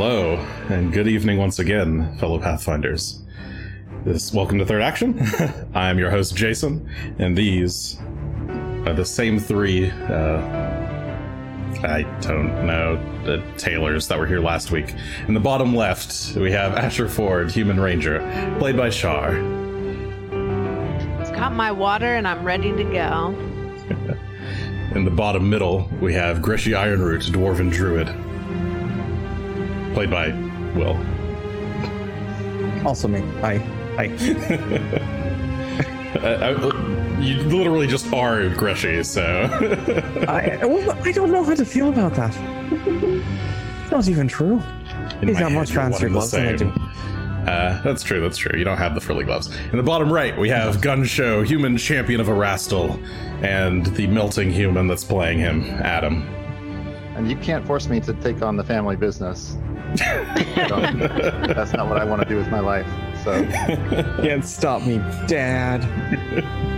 Hello, and good evening once again, fellow Pathfinders. This welcome to Third Action. I am your host Jason, and these are the same three. Uh, I don't know the tailors that were here last week. In the bottom left, we have Asher Ford, Human Ranger, played by Shar. It's got my water and I'm ready to go. In the bottom middle, we have Greshy Ironroot, Dwarven Druid, played by Will. Also me. Hi. Hi. Uh, I, you literally just are Greshy, so. I, well, I don't know how to feel about that. It's not even true. In He's got much fancier gloves than I same. do. Uh, that's true, that's true. You don't have the frilly gloves. In the bottom right, we have Gun Show, human champion of Erastil, and the melting human that's playing him, Adam. And you can't force me to take on the family business. That's not what I want to do with my life. So Can't stop me, Dad.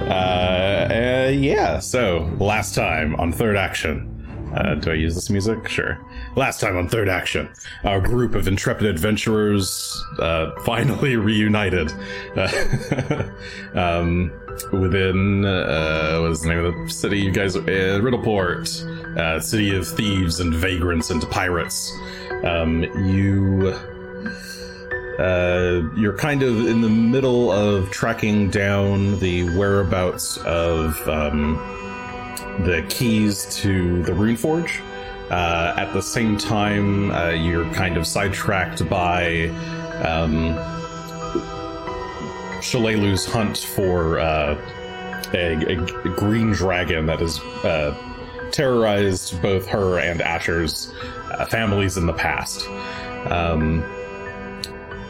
Uh, uh, yeah, so last time on Third Action. Uh, do I use this music? Sure. Last time on Third Action, our group of intrepid adventurers uh, finally reunited uh, um, within uh, what is the name of the city? You guys, uh, Riddleport, uh, city of thieves and vagrants and pirates. Um, you uh, you're kind of in the middle of tracking down the whereabouts of um, the keys to the Runeforge. Uh, at the same time, uh, you're kind of sidetracked by um, Shalelu's hunt for uh, a, a, a green dragon that is uh, terrorized both her and Asher's uh, families in the past. Um,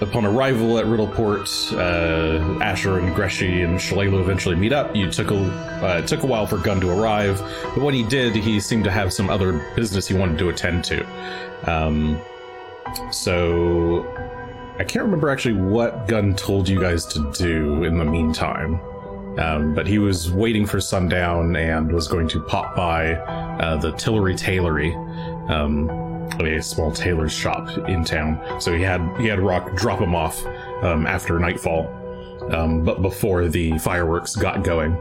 upon arrival at Riddleport, uh, Asher and Greshy and Shalelu eventually meet up. You took a uh, it took a while for Gun to arrive, but when he did, he seemed to have some other business he wanted to attend to. Um, so I can't remember actually what Gun told you guys to do in the meantime. Um, but he was waiting for sundown and was going to pop by uh, the Tillery Tailory, um, a small tailor's shop in town. So he had he had Rock drop him off um, after nightfall, um, but before the fireworks got going,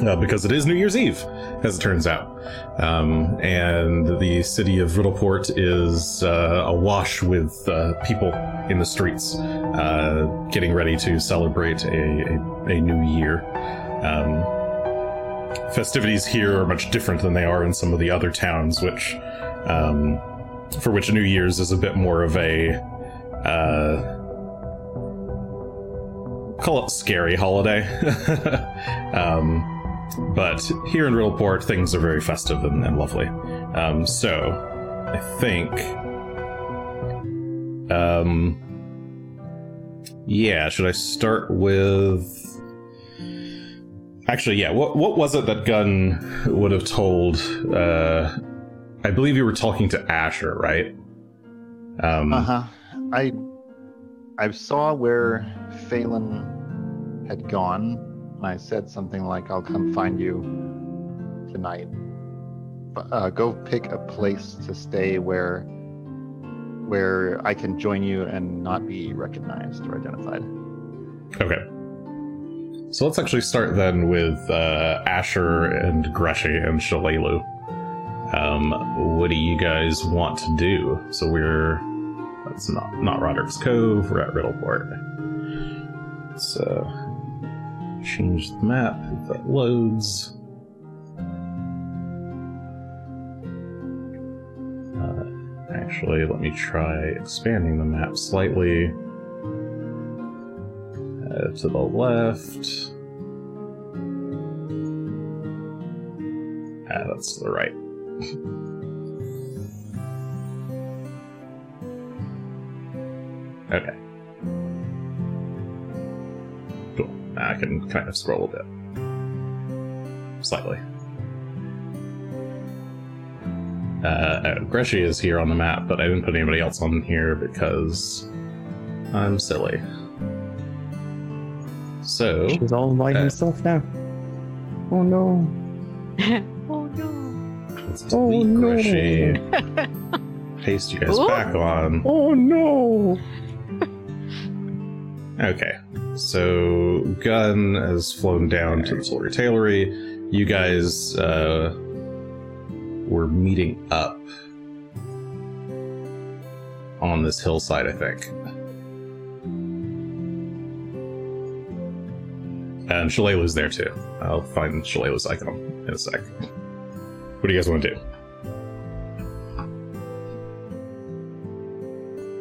uh, because it is New Year's Eve, as it turns out. Um, and the city of Riddleport is uh, awash with uh, people in the streets, uh, getting ready to celebrate a, a, a new year. Um, festivities here are much different than they are in some of the other towns, which, um, for which New Year's is a bit more of a, uh, call it scary holiday. um, but here in Riddleport, things are very festive and, and lovely. Um, so, I think, um, yeah, should I start with? Actually, yeah. What what was it that Gunn would have told? Uh, I believe you were talking to Asher, right? Um, uh huh. I I saw where Phelan had gone. And I said something like, "I'll come find you tonight. Uh, go pick a place to stay where where I can join you and not be recognized or identified." Okay. So let's actually start then with uh, Asher and Greshy and Shalelu. Um, what do you guys want to do? So we're that's not not Roderick's Cove. We're at Riddleport. Uh, change the map if that loads. Uh, actually, let me try expanding the map slightly. Uh, to the left. Ah, that's the right. okay. Cool. Now I can kind of scroll a bit. Slightly. Uh, oh, Greshy is here on the map, but I didn't put anybody else on here because I'm silly. So, She's all by Uh, himself now. Oh no. oh no. let's Oh, no. Greshy. paste you guys Ooh. back on. Oh no! Okay, so Gun has flown down to the Solar Tailory. You guys uh, were meeting up on this hillside, I think. And Shalelu's there too. I'll find Shalelu's icon in a sec. What do you guys want to do?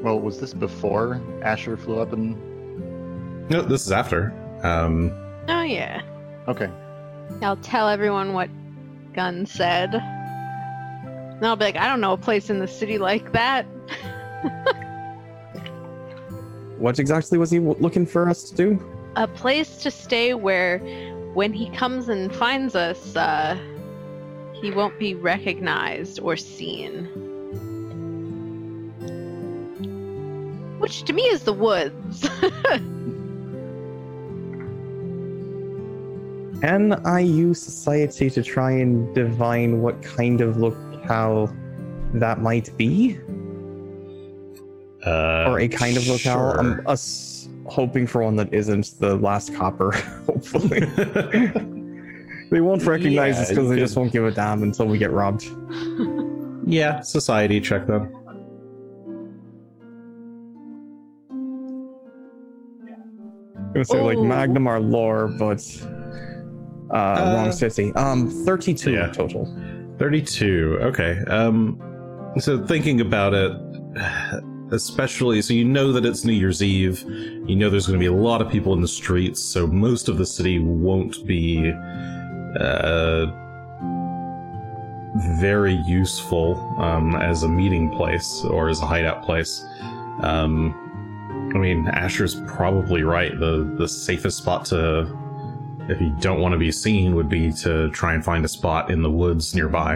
Well, was this before Asher flew up and? No, this is after. Um, Oh yeah. Okay. I'll tell everyone what Gun said. And I'll be like, I don't know a place in the city like that. What exactly was he w- looking for us to do? A place to stay where when he comes and finds us, uh, he won't be recognized or seen. Which to me is the woods. Can I use society to try and divine what kind of locale that might be? uh, Or a kind of locale? sure. I'm us hoping for one that isn't the last copper, hopefully. they won't recognize Yeah, us because you they just won't give a damn until we get robbed. yeah, society check them. I'm gonna say like Ooh. Magnimar lore, but uh, Uh, wrong city. Um, 32 yeah. total. 32. Okay. Um so thinking about it especially so you know that it's New Year's Eve. You know there's going to be a lot of people in the streets, so most of the city won't be uh very useful um as a meeting place or as a hideout place. Um I mean, Asher's probably right. The the safest spot to if you don't want to be seen would be to try and find a spot in the woods nearby.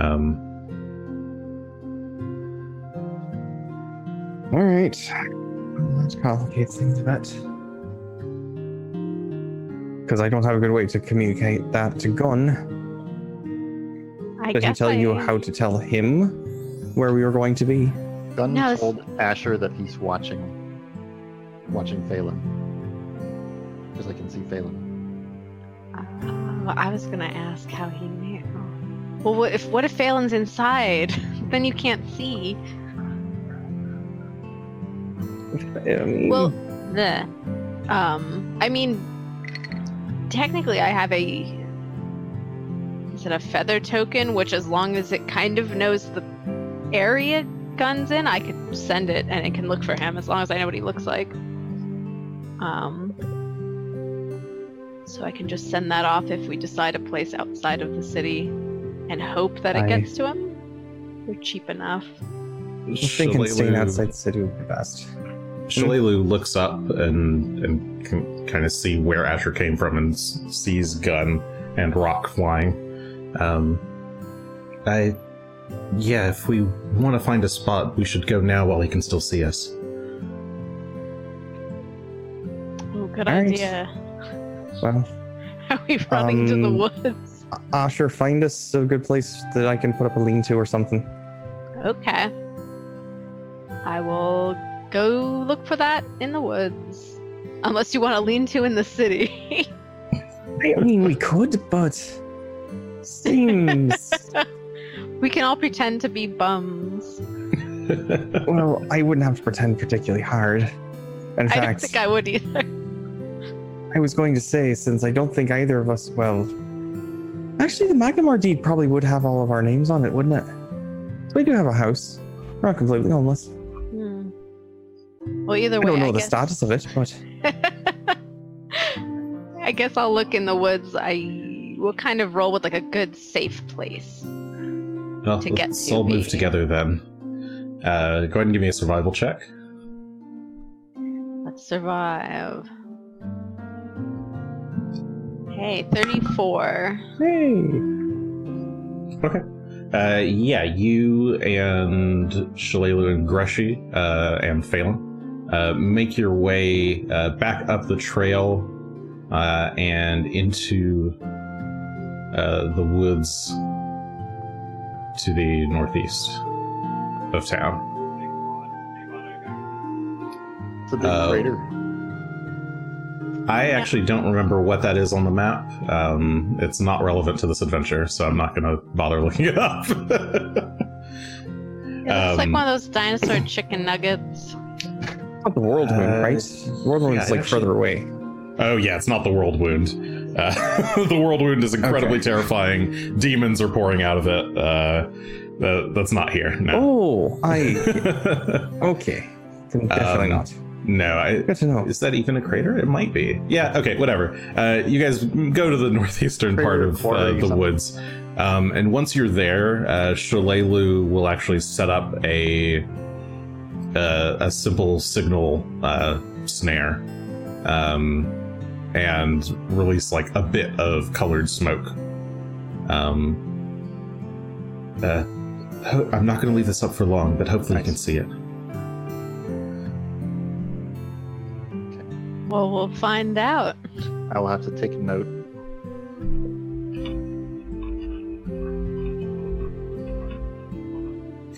Um, All right. That complicates things a bit. Because I don't have a good way to communicate that to Gun. I Did he guess tell you how to tell him where we were going to be? Gun No, told Asher that he's watching, watching Phelan. Because I can see Phelan. Uh, I was gonna ask how he knew. Well, what if what if Phelan's inside? then you can't see. Um, Well, the um, I mean, technically, I have a is it a feather token? Which, as long as it kind of knows the area guns in, I could send it and it can look for him as long as I know what he looks like. Um, so I can just send that off if we decide a place outside of the city and hope that it I- gets to him. They're cheap enough. I'm thinking staying Shalelu- outside the city would be best. Shalelu looks up and and can kind of see where Asher came from and sees gun and rock flying. Um, I, yeah, if we want to find a spot, we should go now while he can still see us. Oh, good All right. Well, Are we running to the Um, woods? Asher, find us a good place that I can put up a lean to or something. Okay. I will go look for that in the woods. Unless you want to lean to in the city. I mean, we could, but seems we can all pretend to be bums. well. I wouldn't have to pretend particularly hard. In fact, I don't think I would either. I was going to say, since I don't think either of us, well, actually, the Magnimar deed probably would have all of our names on it, wouldn't it? We do have a house. We're not completely homeless. Hmm. Well, either I way, don't know I the guess, status of it, but I guess I'll look in the woods. I will kind of roll with like a good safe place. Well, To get let's to all move together then. Uh, go ahead and give me a survival check. Let's survive. Hey, 34. hey, Okay. Uh, yeah, you and Shalelu and Grushy uh, and Phelan uh, make your way uh, back up the trail uh, and into uh, the woods to the northeast. of town. It's a big Uh, crater. I actually don't remember what that is on the map. Um, it's not relevant to this adventure, so I'm not going to bother looking it up. It's looks like Um, one of those dinosaur chicken nuggets. Not the Worldwound, Uh, right? The Worldwound yeah, is like actually- further away. oh yeah, it's not the Worldwound. Uh, the Worldwound is incredibly Okay. terrifying. Demons are pouring out of it. Uh, that, that's not here. No. Oh, I okay. Definitely Um, not. No, I, Good to know. Is that even a crater? It might be. Yeah. Okay. Whatever. Uh, you guys go to the northeastern part of uh, the something. woods, um, and once you're there, uh, Shalelu will actually set up a uh, a simple signal uh, snare, um, and release like a bit of colored smoke. Um, uh, ho- I'm not going to leave this up for long, but hopefully you can see it. Well, we'll find out. I will have to take a note.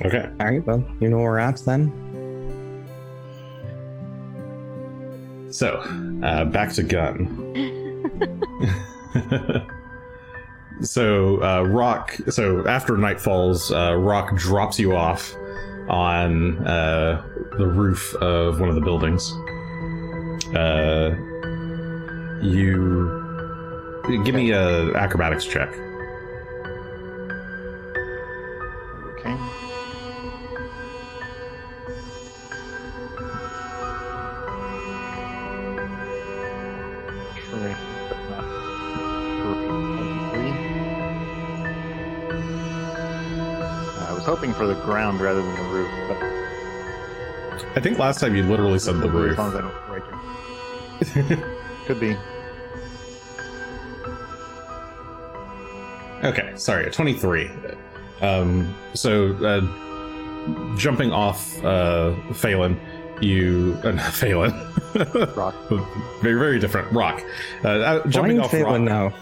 Okay. All right, well, you know where we're at then. So, uh, back to gun. so, uh, Rock. So after night falls, uh, Rock drops you off on uh, the roof of one of the buildings. Uh, you give me a acrobatics check. Okay. Terrific, but not perfect. 23. I was hoping for the ground rather than the roof, but I think last time you literally said the as long as I don't break it. Could be. Okay, sorry, a 23. Um, so, uh, jumping off uh, Phelan, you. Uh, not Phelan. Rock. very, very different. Rock. Uh, uh, jumping Blind off Phelan Rock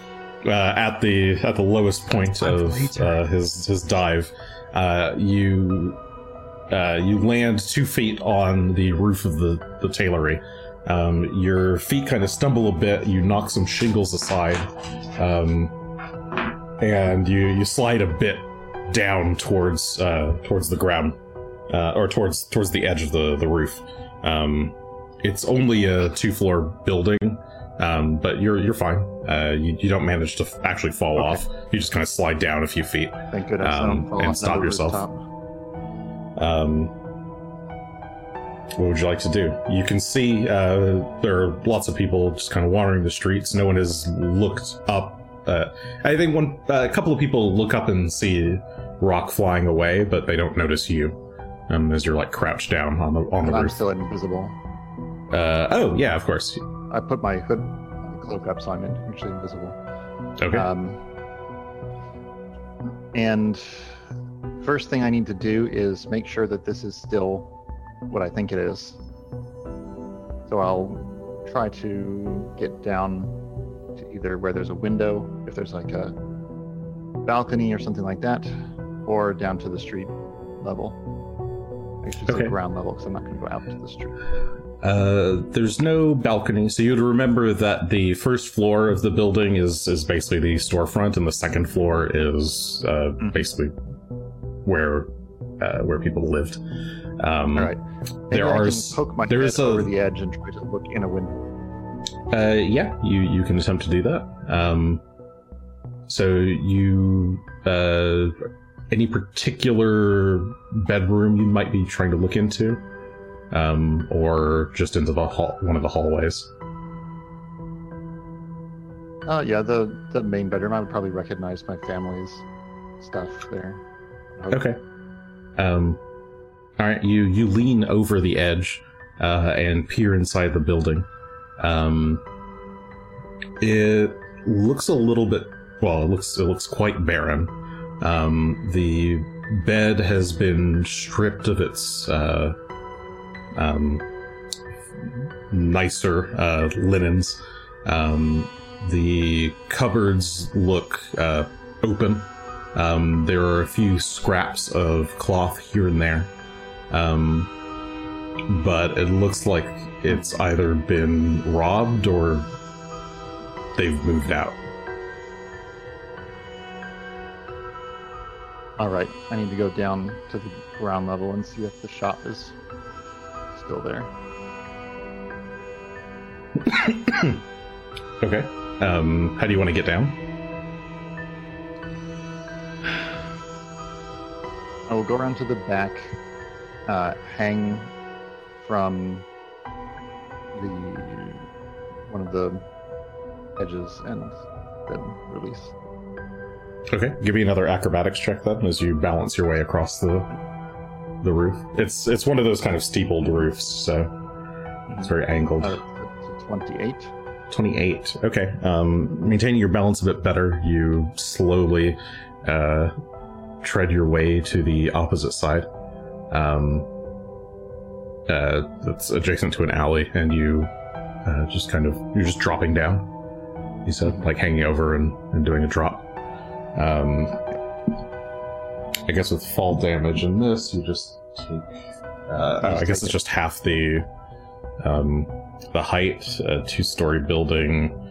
now. uh, at the at the lowest point of uh, his his dive, uh, you uh, you land two feet on the roof of the the tailory. Um, your feet kind of stumble a bit. You knock some shingles aside, um, and you you slide a bit down towards uh, towards the ground, uh, or towards towards the edge of the the roof. Um, it's only a two floor building, um, but you're you're fine. Uh, you, you don't manage to f- actually fall Okay. off. You just kind of slide down a few feet. Thank goodness Um, and stop yourself. rooftop. Um, what would you like to do? You can see uh, there are lots of people just kind of wandering the streets. No one has looked up. Uh, I think one, uh, a couple of people look up and see Rock flying away, but they don't notice you um, as you're like crouched down on the on the I'm roof. still invisible. Uh, oh yeah, of course. I put my hood my cloak up so I'm actually invisible. Okay. Um, and first thing I need to do is make sure that this is still what I think it is. So I'll try to get down to either where there's a window, if there's like a balcony or something like that, or down to the street level. I should Okay. ground level because I'm not going to go out to the street. Uh, there's no balcony, so you'd remember that the first floor of the building is is basically the storefront, and the second floor is uh, Mhm. basically where uh, where people lived. Um, All right. Maybe There I are poke my there head is a- over the edge and try to look in a window. Uh, yeah, you you can attempt to do that. Um, so you uh, any particular bedroom you might be trying to look into, um, or just into the hall, one of the hallways. Oh yeah, the the main bedroom. I would probably recognize my family's stuff there. Okay. Um, all right. You you lean over the edge uh, and peer inside the building. Um, it looks a little bit. Well, it looks it looks quite barren. Um, the bed has been stripped of its uh, um, nicer uh, linens. Um, the cupboards look uh, open. Um, there are a few scraps of cloth here and there. Um, but it looks like it's either been robbed or they've moved out. All right, I need to go down to the ground level and see if the shop is still there. Okay. Um, how do you want to get down? I will go around to the back, uh, hang from the one of the edges, and then release. Okay. Give me another acrobatics check then as you balance your way across the the roof. It's it's one of those kind of steepled roofs, so it's very angled. Uh, Twenty-eight. 28. Okay. Um, maintaining your balance a bit better, you slowly uh, tread your way to the opposite side. Um, uh, that's adjacent to an alley, and you uh, just kind of you're just dropping down. You said like hanging over and, and doing a drop. Um, I guess with fall damage in this, you just take. Uh, oh, I guess it's just half the um, the height, a two story building.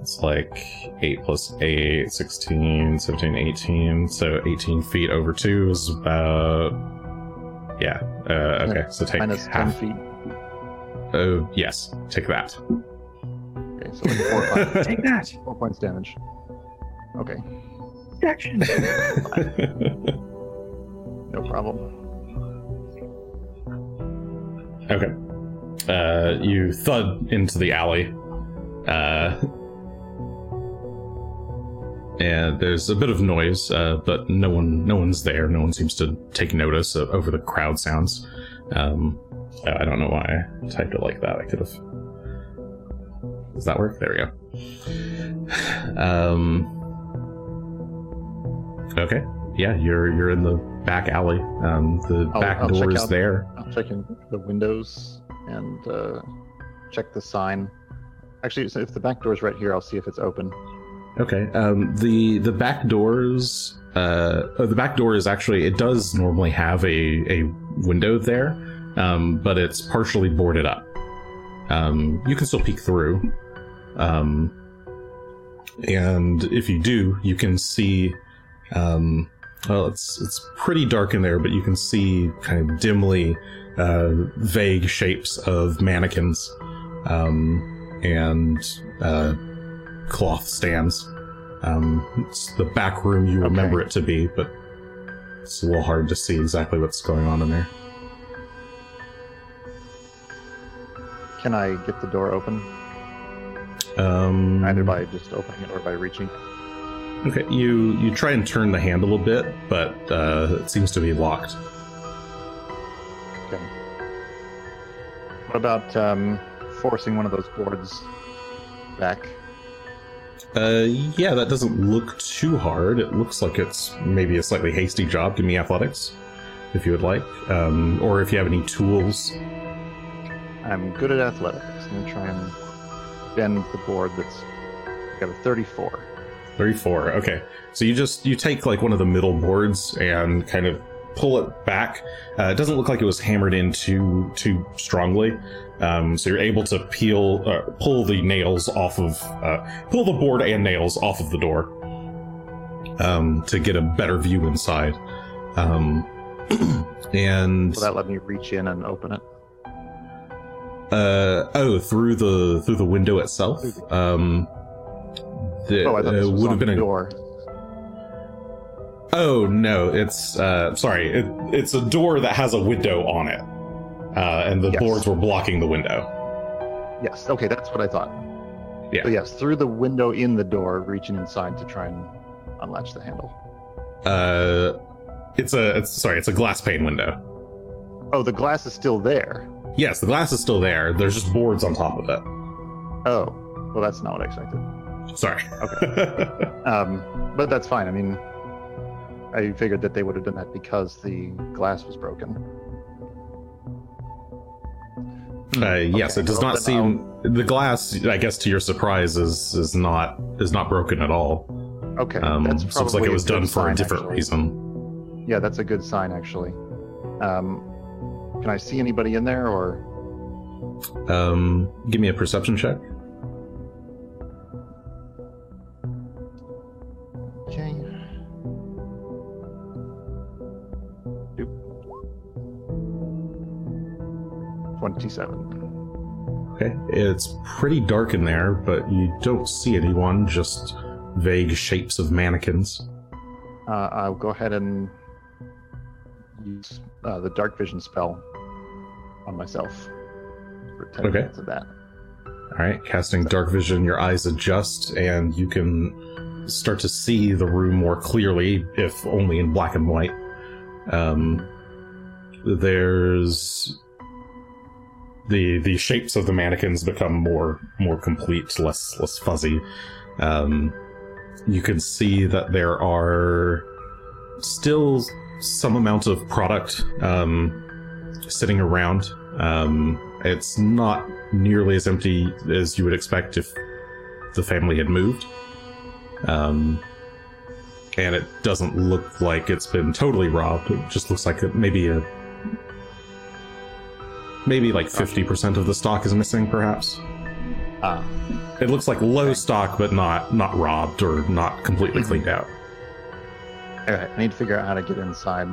It's like 8 plus 8, 16, 17, 18. So 18 feet over 2 is about. Yeah. Uh, okay, so take Minus ten half. feet. Oh, yes. Take that. Okay, so like four, points, Take that. four points damage. Okay, Action. no problem. Okay. Uh, you thud into the alley. Uh, and there's a bit of noise, uh, but no one, no one's there. No one seems to take notice of, over the crowd sounds. Um, I don't know why I typed it like that. I could have. Does that work? There we go. Um. Okay. Yeah, you're you're in the back alley. Um, the I'll- back I'll door is out- there. I'll check in the windows and uh, check the sign. Actually, if the back door is right here, I'll see if it's open. Okay. Um, the the back doors. Uh, the back door is actually it does normally have a a window there, um, but it's partially boarded up. Um, you can still peek through, um, and if you do, you can see. Um, well, it's it's pretty dark in there, but you can see kind of dimly uh, vague shapes of mannequins um, and uh, cloth stands. Um, it's the back room you remember Okay. it to be, but it's a little hard to see exactly what's going on in there. Can I get the door open? Um, Either by just opening it or by reaching. okay, you you try and turn the handle a bit, but uh, it seems to be locked. Okay. What about um, forcing one of those boards back? Uh, yeah, that doesn't look too hard. It looks like it's maybe a slightly hasty job. Give me athletics, if you would like, um, or if you have any tools. I'm good at athletics. I'm gonna try and bend the board that's I got a 34. 34 okay so you just you take like one of the middle boards and kind of pull it back uh, it doesn't look like it was hammered in too too strongly um, so you're able to peel uh, pull the nails off of uh, pull the board and nails off of the door um, to get a better view inside um, and Will that let me reach in and open it? uh, oh through the through the window itself um, the, Oh, I thought this uh, was would have been a door. Oh no, it's uh sorry, it, it's a door that has a window on it. Uh, and the Yes. boards were blocking the window. Yes. Okay, that's what I thought. Yeah. So yes, through the window in the door, reaching inside to try and unlatch the handle. Uh it's a it's sorry, it's a glass pane window. Oh, the glass is still there. Yes, the glass is still there. There's just boards on top of it. Oh, well, that's not what I expected. Sorry. Okay. Um, but that's fine. I mean, I figured that they would have done that because the glass was broken. Uh, yes, Okay, it does not seem the glass. I guess to your surprise is is not is not broken at all. Okay, Um, that's looks like it was done for a different actually. reason. Yeah, that's a good sign actually. Um, can I see anybody in there or? Um, give me a perception check. Okay. It's pretty dark in there, but you don't see anyone, just vague shapes of mannequins. Uh, I'll go ahead and use uh, the dark vision spell on myself for 10 okay. minutes of that. All right, casting dark vision, your eyes adjust, and you can start to see the room more clearly, if only in black and white. Um, there's the the shapes of the mannequins become more more complete, less less fuzzy. Um, you can see that there are still some amount of product um, sitting around. Um, it's not nearly as empty as you would expect if the family had moved. Um, and it doesn't look like it's been totally robbed. It just looks like maybe a maybe like fifty percent of the stock is missing, perhaps. Ah, It looks like low stock, but not not robbed or not completely cleaned out. all right. I need to figure out how to get inside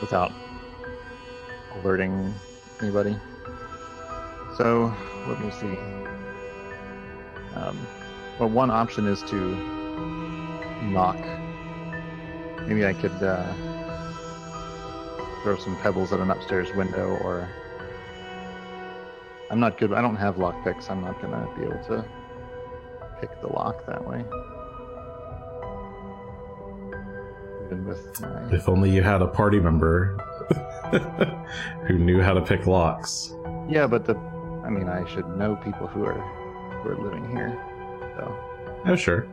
without alerting anybody. So let me see. Um, well, one option is to knock. Maybe I could uh, throw some pebbles at an upstairs window, or I'm not good. I don't have lockpicks. I'm not gonna be able to pick the lock that way. Even with my If only you had a party member who knew how to pick locks. Yeah, but the, I mean, I should know people who are who are living here. So Oh, sure.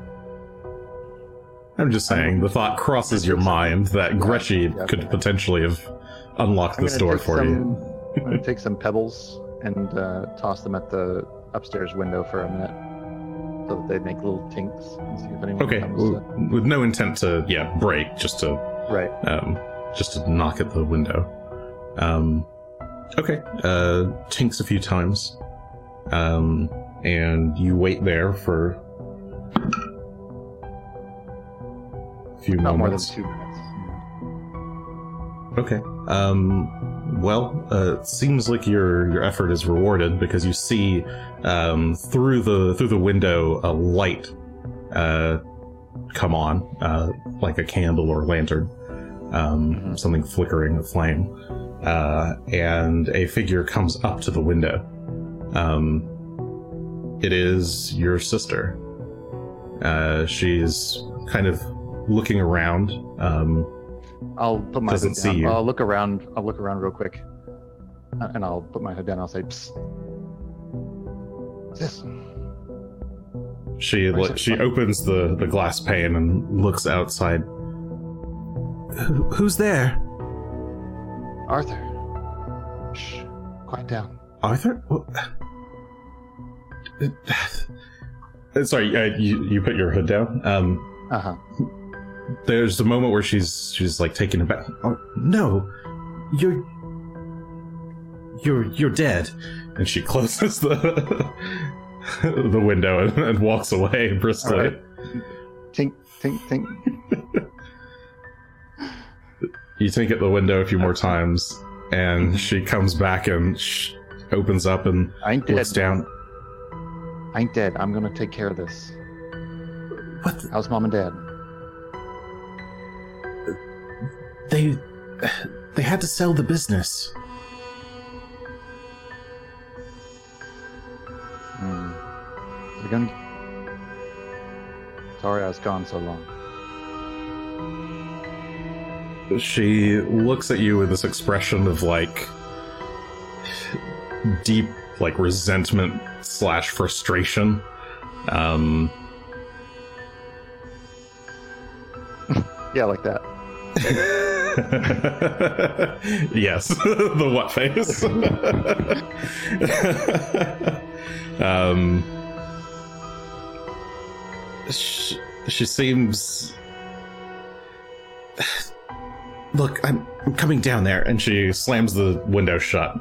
I'm just saying, the thought crosses your mind that Greshy yeah, could potentially have unlocked I'm this door take for you. I'm gonna take some pebbles and uh, toss them at the upstairs window for a minute, so that they make little tinks and see if anyone Okay, comes. w- to- with no intent to, yeah, break, just to, Right. um, just to knock at the window. Um, okay, uh, tinks a few times, um, and you wait there for a few Not more than two minutes. Okay. Um, well, uh, it seems like your your effort is rewarded because you see um, through the through the window a light uh, come on, uh, like a candle or lantern, um, Mhm. something flickering, a flame, uh, and a figure comes up to the window. Um, it is your sister. Uh, she's kind of looking around. Um, I'll put my Doesn't hood see down. you. I'll look around. I'll look around real quick, uh, and I'll put my hood down. I'll say, Psst. This? She Where's she from? opens the the glass pane and looks outside. Who- Who's there? Arthur. Shh. Quiet down. Arthur? What? Uh, Sorry, uh, you you put your hood down. Um, Uh huh. There's a moment where she's she's like taken aback. Oh, no, you're you're you're dead, and she closes the the window and, and walks away briskly. Right. Tink, tink, tink. You think at the window a few more times, and mm-hmm. she comes back and opens up and I ain't dead. looks down. I ain't dead. I'm gonna take care of this. What? the- How's mom and dad? They they had to sell the business. Hmm. We're gonna. Sorry, I was gone so long. She looks at you with this expression of like deep, like resentment slash frustration. Um, Yeah, like that. yes, the what face. um, she, she seems look, I'm, I'm coming down there. And she slams the window shut.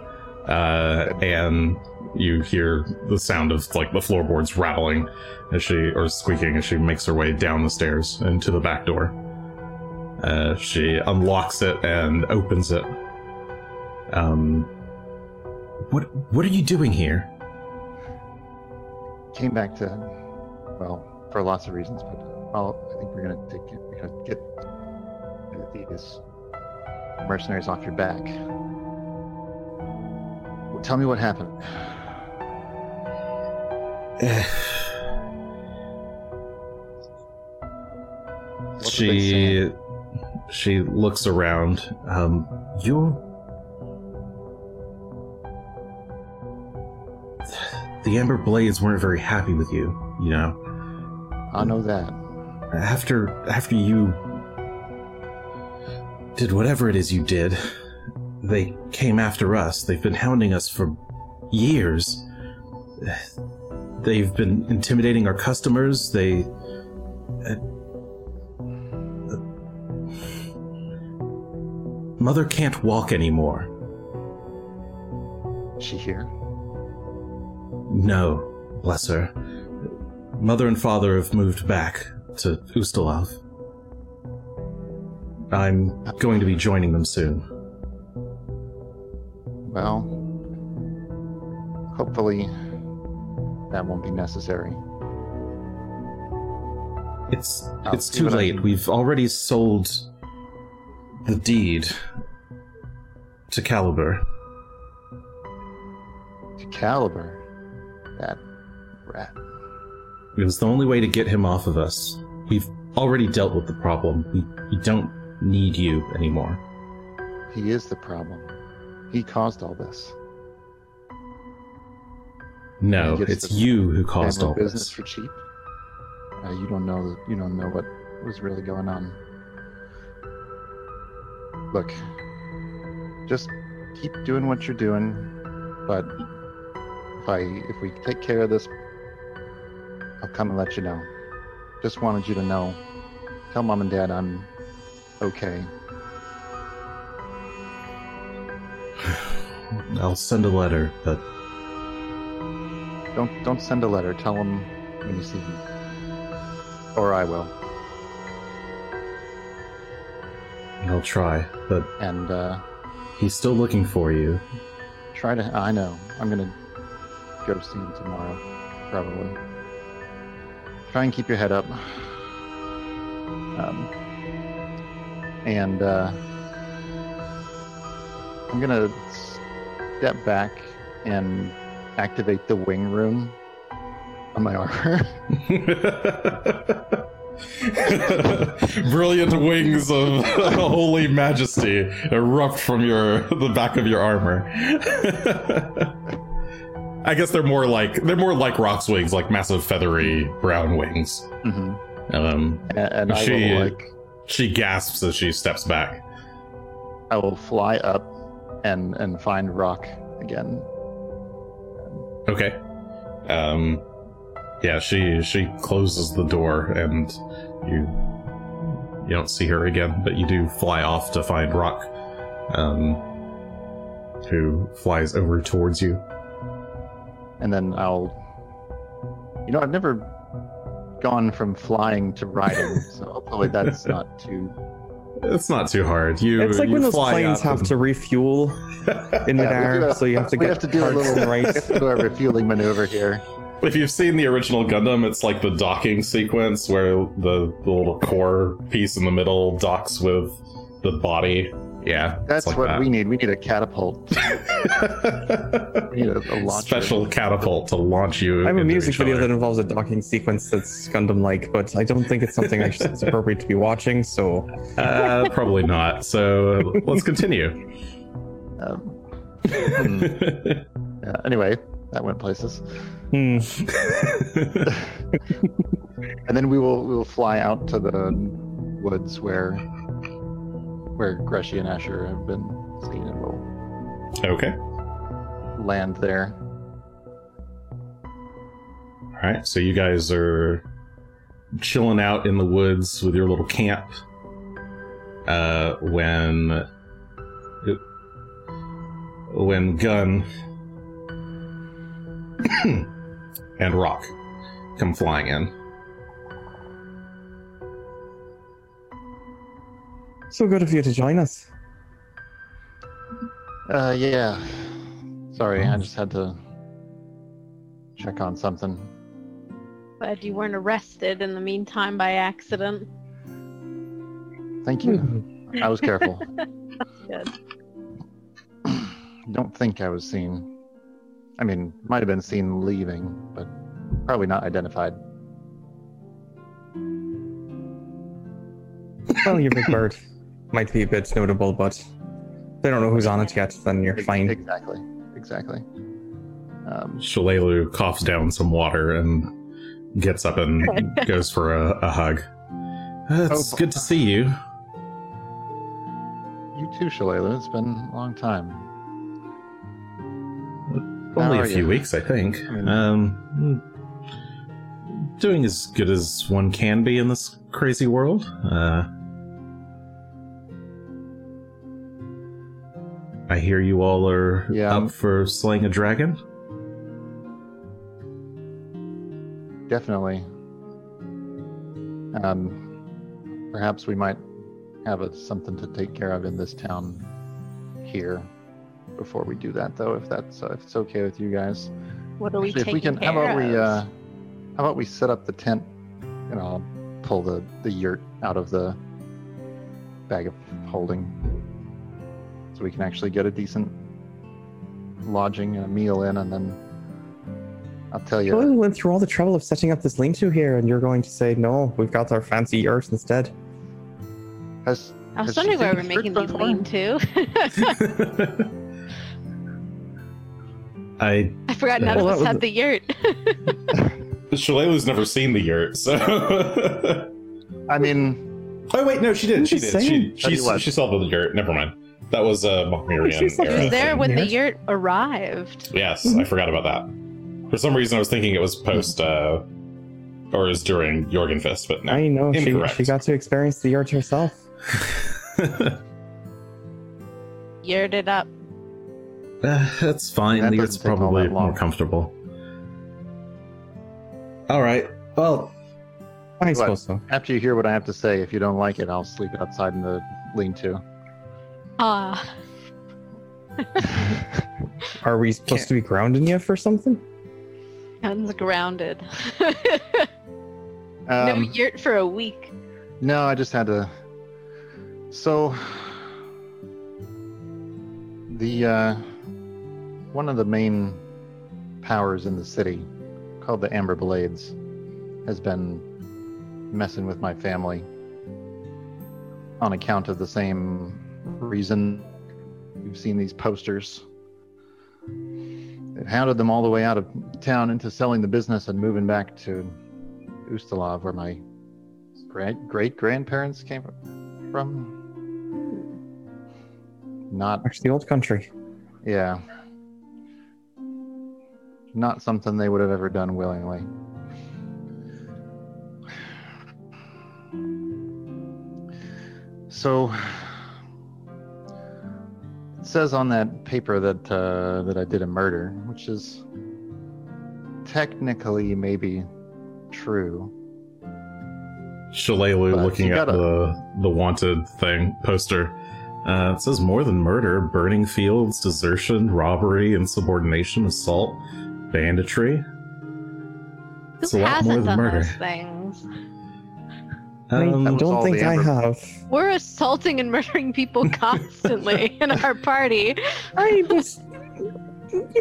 Uh, and you hear the sound of like the floorboards rattling as she, or squeaking as she makes her way down the stairs into the back door. Uh, she unlocks it and opens it. Um, what what are you doing here? Came back to, well, for lots of reasons, but well, I think we're gonna take it. We're gonna get these mercenaries off your back. Well, tell me what happened. What did they she? She looks around. Um, you the Amber Blades weren't very happy with you. You know, I know that. after after you did whatever it is you did, they came after us. They've been hounding us for years. They've been intimidating our customers. They Mother can't walk anymore. Is she here? No, bless her. Mother and father have moved back to Ustalav. I'm going to be joining them soon. Well, hopefully that won't be necessary. It's I'll it's too late. We've already sold the deed to Caliber. To Caliber, that rat. It was the only way to get him off of us. We've already dealt with the problem. We, we don't need you anymore. He is the problem. He caused all this. No, it's you who caused all business this. for cheap. Uh, you don't know. You don't know what was really going on. Look, just keep doing what you're doing. But if I if we take care of this, I'll come and let you know. Just wanted you to know. Tell mom and dad I'm okay. I'll send a letter, but Don't don't send a letter. Tell them when you see them, or I will. I'll try. But And uh, he's still looking for you. try to. I know. I'm gonna go see him tomorrow, probably. Try and keep your head up. Um, and uh, I'm gonna step back and activate the wing rune on my armor. Brilliant wings of holy majesty erupt from your the back of your armor. I guess they're more like they're more like Rock's wings, like massive feathery brown wings. hmm Um, And, and I She- will like she gasps as she steps back. I will fly up and and find Rock again. Okay. Um, yeah, she she closes the door and you you don't see her again, but you do fly off to find Rock, um, who flies over towards you. and then I'll. You know, I've never gone from flying to riding, so hopefully that's not too. It's not too hard. You It's like you when those planes have and- to refuel in Yeah, we midair, do so you have to we get have to do a parts little right. have to do a refueling maneuver here. If you've seen the original Gundam, it's like the docking sequence where the, the little core piece in the middle docks with the body. Yeah, That's like what that. we need. We need a catapult. We need a, a launcher. Special catapult to launch you. I have a music video other. that involves a docking sequence that's Gundam-like, but I don't think it's something that's appropriate to be watching. So Uh, probably not. So let's continue. Um, hmm, yeah, anyway, that went places. hmm. and then we will we will fly out to the woods where where Greshy and Asher have been seen, and we'll okay. land there. All right. So you guys are chilling out in the woods with your little camp. uh, when when Gun and Rock come flying in. So good of you to join us. Uh, yeah. Sorry, I just had to check on something. Glad you weren't arrested in the meantime by accident. Thank you. I was careful. Good. Don't think I was seen. I mean, might have been seen leaving, but probably not identified. Well, your big bird might be a bit notable, but if they don't know who's on it yet, then you're fine. Exactly. Exactly. Um, Shalelu coughs down some water and gets up and goes for a, a hug. Uh, it's Oh, good to see you. you too, Shalala. It's been a long time. Only a few you? weeks, I think. Um, doing as good as one can be in this crazy world. Uh, I hear you all are Yeah. up for slaying a dragon. Definitely. Um, perhaps we might have a, something to take care of in this town here before we do that, though. If that's uh, if it's okay with you guys. What are we Actually, if we can, how about we uh, how about we set up the tent? You know, I'll pull the the yurt out of the bag of holding, so we can actually get a decent lodging and a meal in, and then I'll tell you. We went through all the trouble of setting up this lean-to here, and you're going to say no. We've got our fancy yurt instead. Has, I was has wondering why we're making church these before? lean to. I I forgot none Well, of us that had was- the yurt. Shalelu's never seen the yurt, so. I mean, oh wait, no, she did. I'm She did. She saying. she, Tell she saw the yurt. Never mind. That was uh, Miriam. She's not He era. was there when the yurt arrived. Yes, Mm-hmm. I forgot about that. For some reason, I was thinking it was post, uh, or is during Jorgenfist, but no. I know she, she got to experience the yurt herself. Yurt it up. Uh, that's fine. That the doesn't yurt's take all probably more comfortable. All right. Well, I What? suppose so. after you hear what I have to say, if you don't like it, I'll sleep outside in the lean-to. Ah, Are we supposed Can't- to be grounding you for something? guns grounded. no Um, yurt for a week. No, I just had to. So, the uh, one of the main powers in the city, called the Amber Blades, has been messing with my family on account of the same reason. You've seen these posters. They've hounded them all the way out of town into selling the business and moving back to Ustalav, where my great great grandparents came from. Not, Actually, the old country. yeah. Not something they would have ever done willingly. So, it says on that paper that uh, that I did a murder, which is technically maybe true. Shalelu looking at gotta- the the wanted thing poster. Uh, it says more than murder: burning fields, desertion, robbery, insubordination, assault, banditry. It's Who a lot hasn't more than done murder. those things? I Um, That was don't think I Amber- have. We're assaulting and murdering people constantly in our party. I was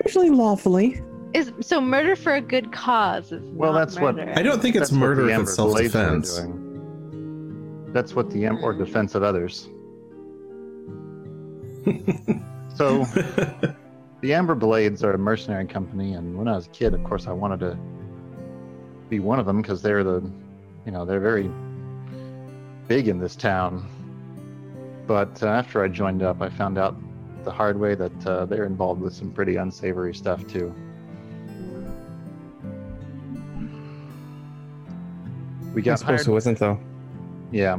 usually lawfully. Is so murder for a good cause is Well, not that's what- I don't think it's murder the if it's self-defense. That's what the Am- or defense of others. So the Amber Blades are a mercenary company, and when I was a kid, of course, I wanted to be one of them because they're the, you know, they're very big in this town. But uh, after I joined up, I found out the hard way that uh, they're involved with some pretty unsavory stuff too. We I got suppose hired wasn't though. yeah.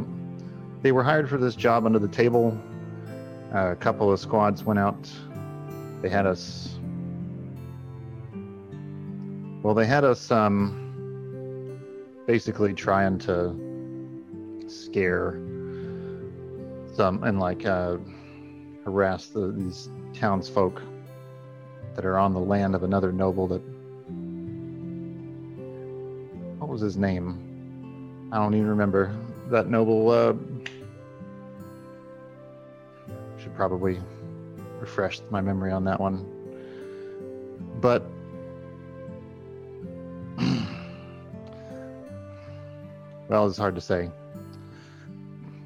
they were hired for this job under the table. Uh, a couple of squads went out. They had us. Well, they had us um, basically trying to scare some and like uh, harass the, these townsfolk that are on the land of another noble that what was his name i don't even remember that noble uh, should probably refresh my memory on that one. But well it's hard to say.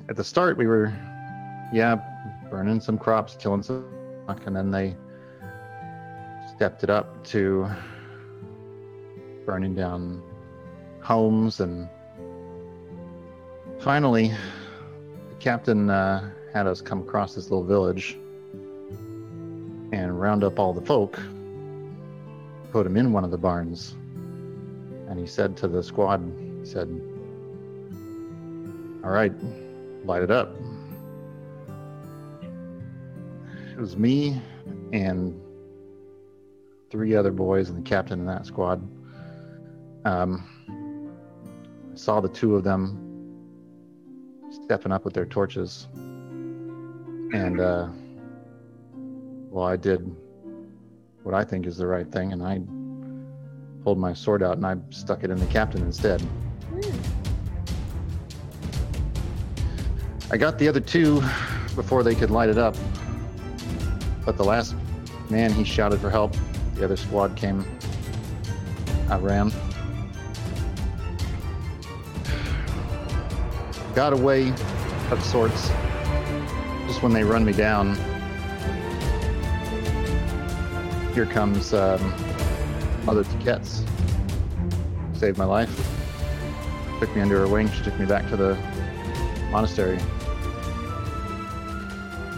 At the start we were yeah burning some crops killing some and then they stepped it up to burning down homes. And finally the captain uh, had us come across this little village and round up all the folk put them in one of the barns. And he said to the squad he said all right light it up. It was me and three other boys and the captain in that squad. Um, saw the two of them stepping up with their torches, and uh, well, I did what I think is the right thing, and I pulled my sword out and I stuck it in the captain instead. I got the other two before they could light it up, but the last man he shouted for help the other squad came. I ran. Got away of sorts. Just when they run me down, here comes um, Mother Tiketz. Saved my life. Took me under her wing. She took me back to the monastery.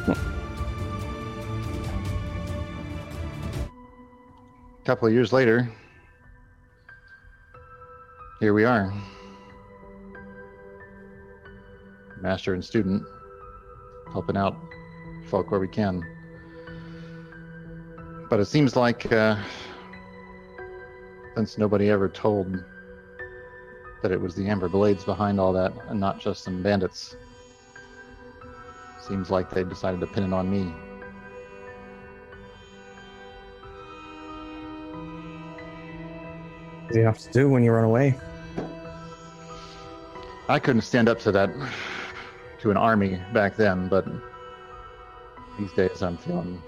A couple of years later, here we are. Master and student, helping out folk where we can. But it seems like uh, since nobody ever told that it was the Amber Blades behind all that and not just some bandits, seems like they decided to pin it on me. What do you have to do when you run away? I couldn't stand up to that to an army back then, but these days I'm feeling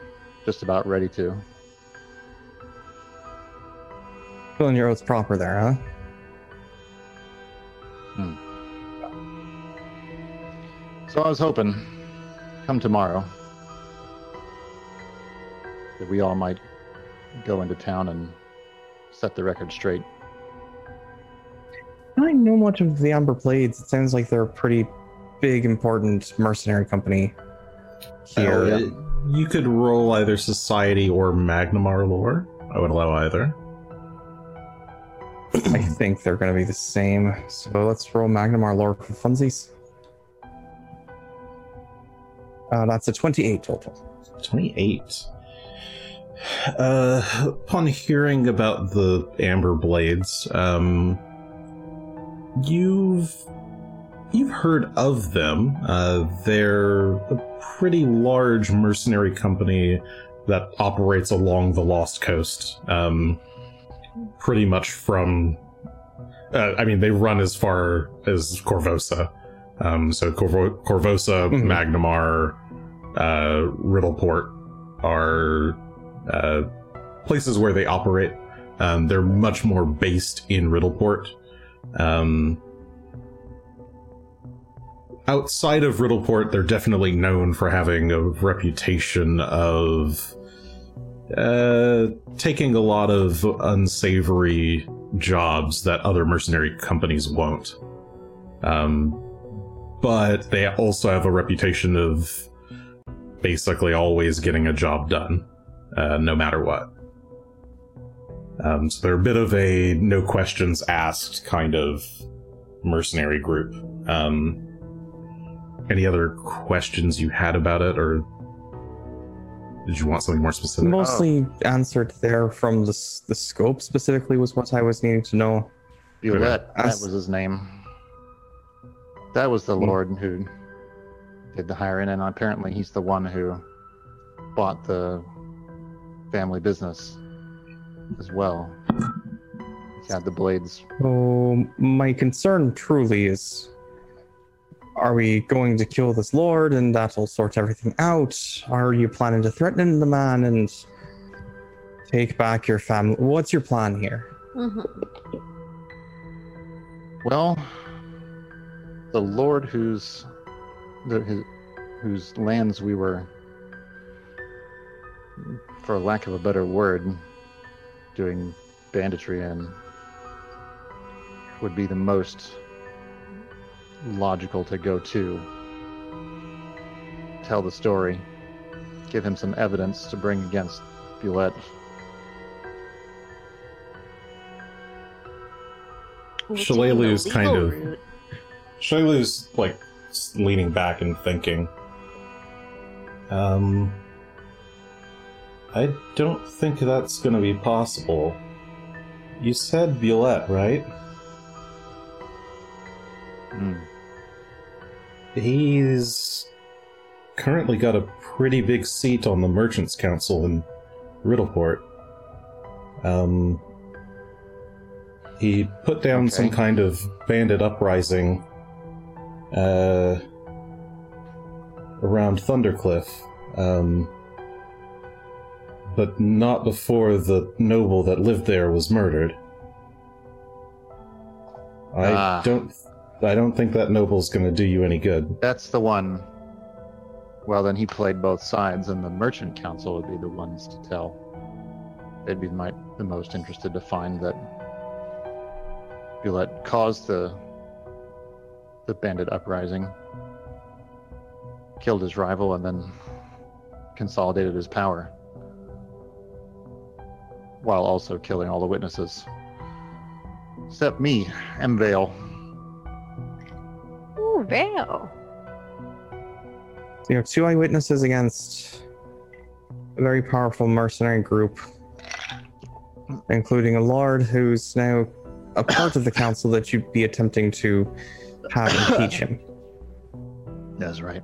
just about ready to. Feeling your oaths proper there, huh? So I was hoping, come tomorrow, that we all might go into town and set the record straight. I don't know much of the Amber Blades. It sounds like they're a pretty big, important mercenary company here. Uh, you could roll either society or Magnimar lore. I would allow either. I think they're going to be the same. So let's roll Magnimar lore for funsies. Uh, that's a 28 total. 28. Uh, upon hearing about the Amber Blades, um, you've you've heard of them. Uh, they're a pretty large mercenary company that operates along the Lost Coast. Um, pretty much from, uh, I mean, they run as far as Korvosa. Um, so Korvo- Korvosa, Mhm. Magnimar, uh, Riddleport are uh, places where they operate. Um, they're much more based in Riddleport. Um, outside of Riddleport, they're definitely known for having a reputation of uh, taking a lot of unsavory jobs that other mercenary companies won't. Um, but they also have a reputation of basically always getting a job done, uh, no matter what. Um, so they're a bit of a no questions asked kind of mercenary group. Um, any other questions you had about it, or did you want something more specific? Mostly answered there from the the scope specifically was what I was needing to know. Violette, that was his name. That was the Hmm. lord who did the hiring, and apparently he's the one who bought the family business as well. He's had the blades. Oh, my concern truly is are we going to kill this lord and that'll sort everything out? Are you planning to threaten the man and take back your family? What's your plan here? Mhm. Well, the lord whose the, his, whose lands we were, for lack of a better word, doing banditry in, would be the most logical to go to. Tell the story, give him some evidence to bring against Bulette. We'll take Shillelagh the is kind of- route. Shayla's like leaning back and thinking. Um, I don't think that's going to be possible. You said Violette, right? Hmm. He's currently got a pretty big seat on the Merchants Council in Riddleport. Um, he put down some kind of bandit uprising uh, around Thundercliff, um, but not before the noble that lived there was murdered. I Ah. don't. I don't think that noble's going to do you any good. That's the one. Well, then he played both sides, and the merchant council would be the ones to tell. They'd be my, the most interested to find that Bulette caused the the bandit uprising, killed his rival, and then consolidated his power, while also killing all the witnesses, except me, M. Vale. So you have two eyewitnesses against a very powerful mercenary group, including a lord who's now a part of the council that you'd be attempting to have impeach him. That's right.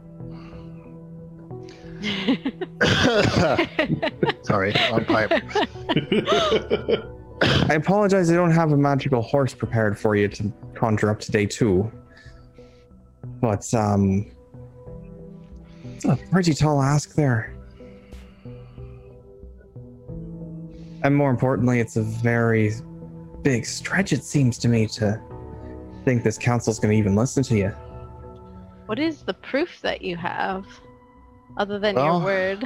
Sorry, on pipe. I apologize, I don't have a magical horse prepared for you to conjure up today too. But um it's a pretty tall ask there. And more importantly, it's a very big stretch, it seems to me, to think this council's gonna even listen to you. what is the proof that you have, other than Well- your word?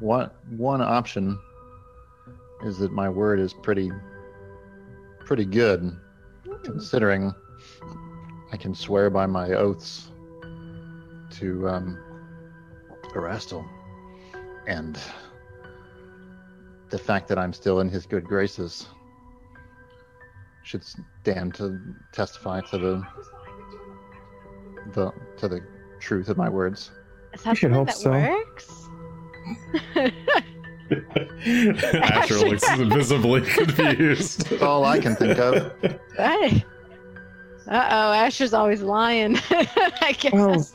One one option is that my word is pretty pretty good, considering I can swear by my oaths to um, Erastil, and the fact that I'm still in his good graces should stand to testify to the the to the truth of my words. Is that should hope that so. works? Asher looks visibly confused. That's all I can think of. Hey. Uh oh, Asher's always lying. I guess. Well,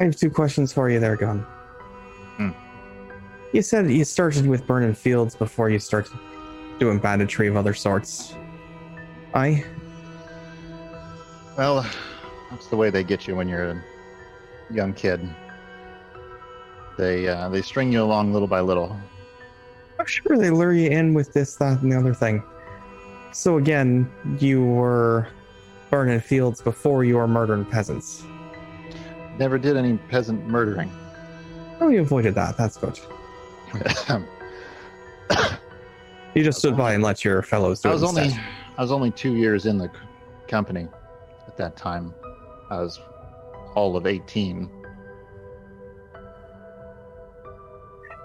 I have two questions for you there, Gun. Hmm. You said you started with burning fields before you started doing banditry of other sorts. I Well, that's the way they get you when you're a young kid. They uh, they string you along little by little. I'm sure they lure you in with this, that, and the other thing. So again, you were burning fields before you were murdering peasants. Never did any peasant murdering. Oh, you avoided that. That's good. You just stood by and let your fellows do I it was only. I was only two years in the company at that time. I was all of eighteen.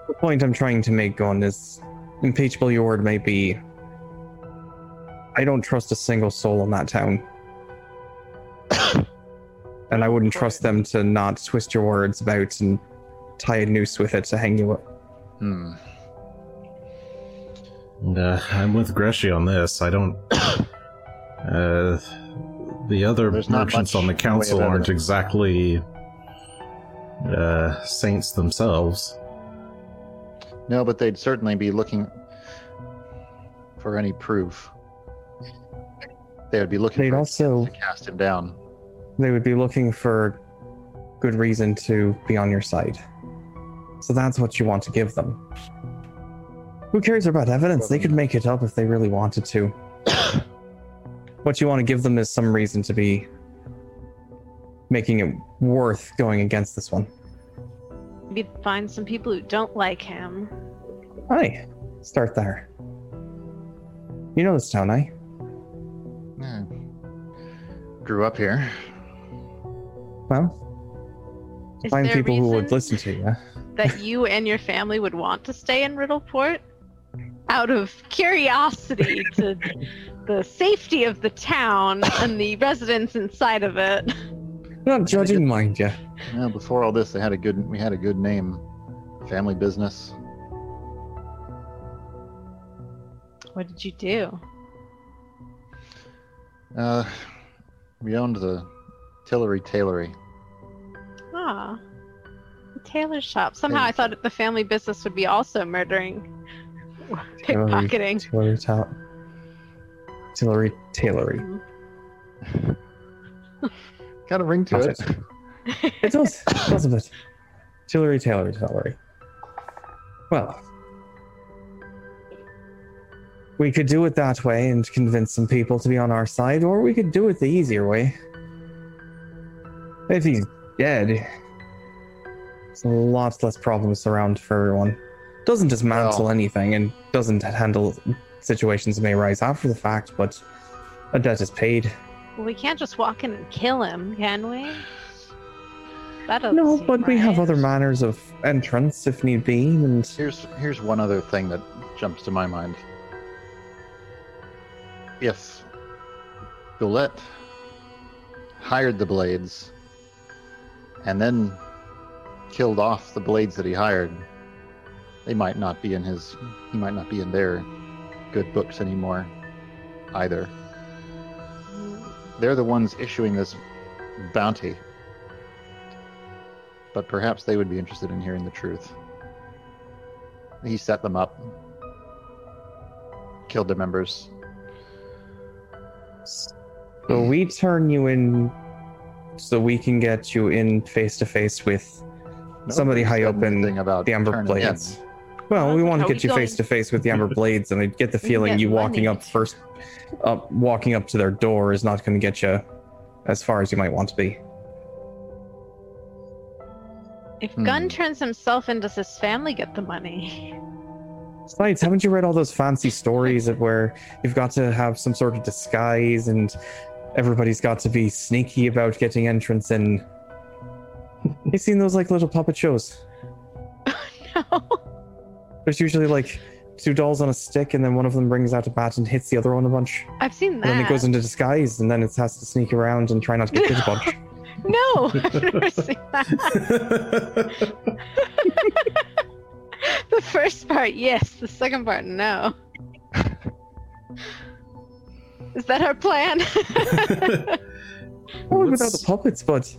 The point I'm trying to make, on is impeachable your word may be. I don't trust a single soul in that town. and and I wouldn't trust them to not twist your words about and tie a noose with it to hang you up. Hmm. And, uh, I'm with Greshy on this. I don't. Uh, the other There's merchants on the in the way of council aren't exactly uh, saints themselves. No, but they'd certainly be looking for any proof. They would be looking They'd for also to cast him down. They would be looking for good reason to be on your side. So that's what you want to give them. Who cares about evidence? They could make it up if they really wanted to. what you want to give them is some reason to be making it worth going against this one. Maybe find some people who don't like him. Hi. Start there. You know this town, eh? Yeah. Grew up here. Well, Is find there a people who would reason listen to you. that you and your family would want to stay in Riddleport? Out of curiosity to the safety of the town and the residents inside of it. I'm not judging, mind you. Yeah, before all this, they had a good. We had a good name, family business. What did you do? Uh, we owned the Tillery Tailory. Ah, the tailor shop. Somehow I thought the family business would be also murdering, pickpocketing. Tillery, ta- Tillery Tailory. Got a ring to Got it. it. It does. It does a bit. Tillery Tailory Tailory. Well, we could do it that way and convince some people to be on our side, or we could do it the easier way. If he's dead, it's a lot less problems around for everyone. Doesn't dismantle Well- anything and doesn't handle situations that may arise after the fact, but a debt is paid. We can't just walk in and kill him, can we? No, seem but we have other manners of entrance if need be, and Here's here's one other thing that jumps to my mind. If Bullet hired the blades and then killed off the blades that he hired, they might not be in his he might not be in their good books anymore either. They're the ones issuing this bounty. But perhaps they would be interested in hearing the truth. He set them up, killed their members. so we turn you in so we can get you in face to face with somebody high up in anything about the Amber turning in. Blades. Well, we want to get you face to face with the Amber Blades, and I get the feeling get you walking money. up first, up walking up to their door is not going to get you as far as you might want to be. If Hmm. Gunn turns himself in, does his family get the money? Besides, haven't you read all those fancy stories of where you've got to have some sort of disguise and everybody's got to be sneaky about getting entrance in? You've seen those like little puppet shows. no. There's usually like two dolls on a stick, and then one of them brings out a bat and hits the other one a bunch. I've seen And that. then it goes into disguise, and then it has to sneak around and try not to get hit a bunch. No, I've never seen that. the first part, yes. The second part, no. Is that our plan? Probably without the puppets, but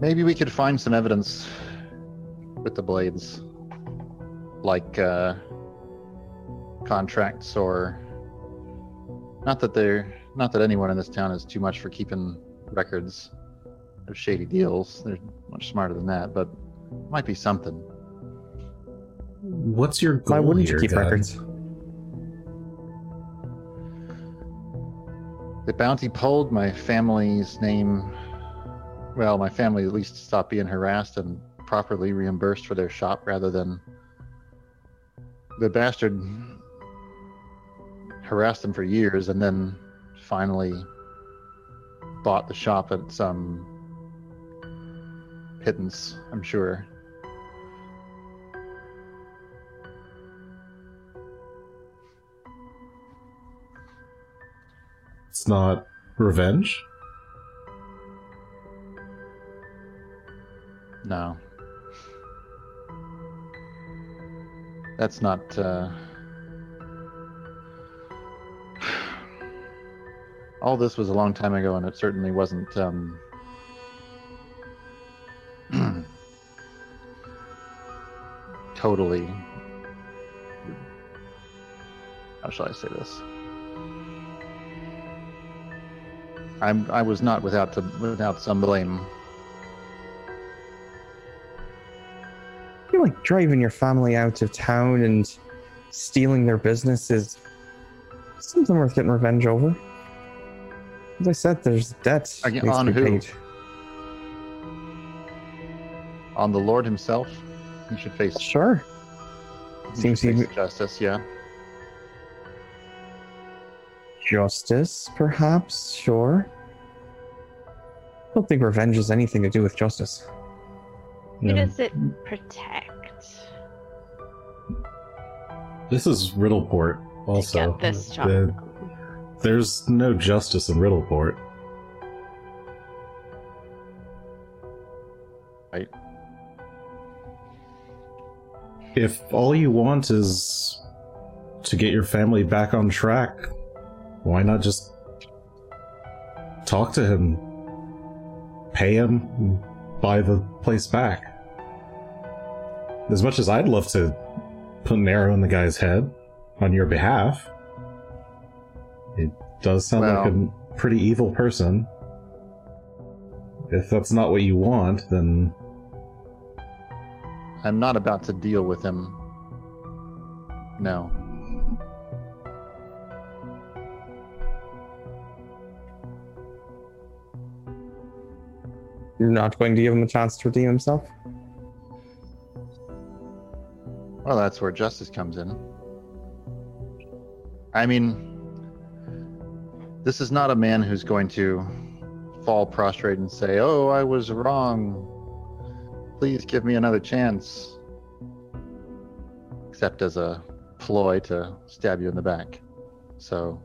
Maybe we could find some evidence with the blades, like uh, contracts or. Not that they're not that anyone in this town is too much for keeping records of shady deals. They're much smarter than that, but might be something. What's your goal why wouldn't here, you keep Gunn? records? The bounty pulled my family's name. Well, my family at least stopped being harassed and properly reimbursed for their shop rather than the bastard harassed them for years and then finally bought the shop at some pittance, I'm sure. It's not revenge. No. That's not. Uh... All this was a long time ago, and it certainly wasn't. Um... totally. How shall I say this? I'm. I was not without the, without some blame. I feel like driving your family out of town and stealing their business is something worth getting revenge over. As I said, there's debt Again, on who? paid. On the Lord himself, he should face. Sure. he Seems should he- justice. Yeah. Justice, perhaps? Sure. I don't think revenge has anything to do with justice. Who Yeah. does it protect? This is Riddleport. Also, Get this job. The- there's no justice in Riddleport. Right. If all you want is to get your family back on track, why not just talk to him, pay him, and buy the place back? As much as I'd love to put an arrow in the guy's head on your behalf, it does sound like a pretty evil person. If that's not what you want, then I'm not about to deal with him. No. You're not going to give him a chance to redeem himself? Well, that's where justice comes in. I mean, this is not a man who's going to fall prostrate and say, Oh, I was wrong. Please give me another chance. Except as a ploy to stab you in the back. So,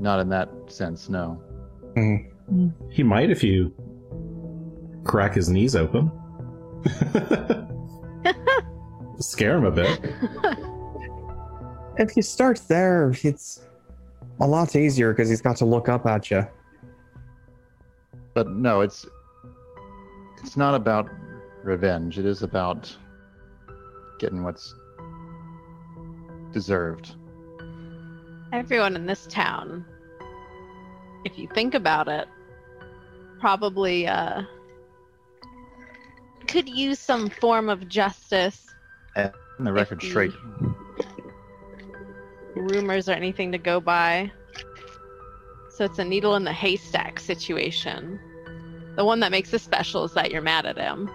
not in that sense, no. Mhm. he might if you crack his knees open. Scare him a bit. If you start there, it's a lot easier because he's got to look up at you. But no, it's it's not about revenge. It is about getting what's deserved. Everyone in this town, if you think about it, probably uh, could use some form of justice, And the record straight. rumors or anything to go by. So it's a needle in the haystack situation. The one that makes it special is that you're mad at him.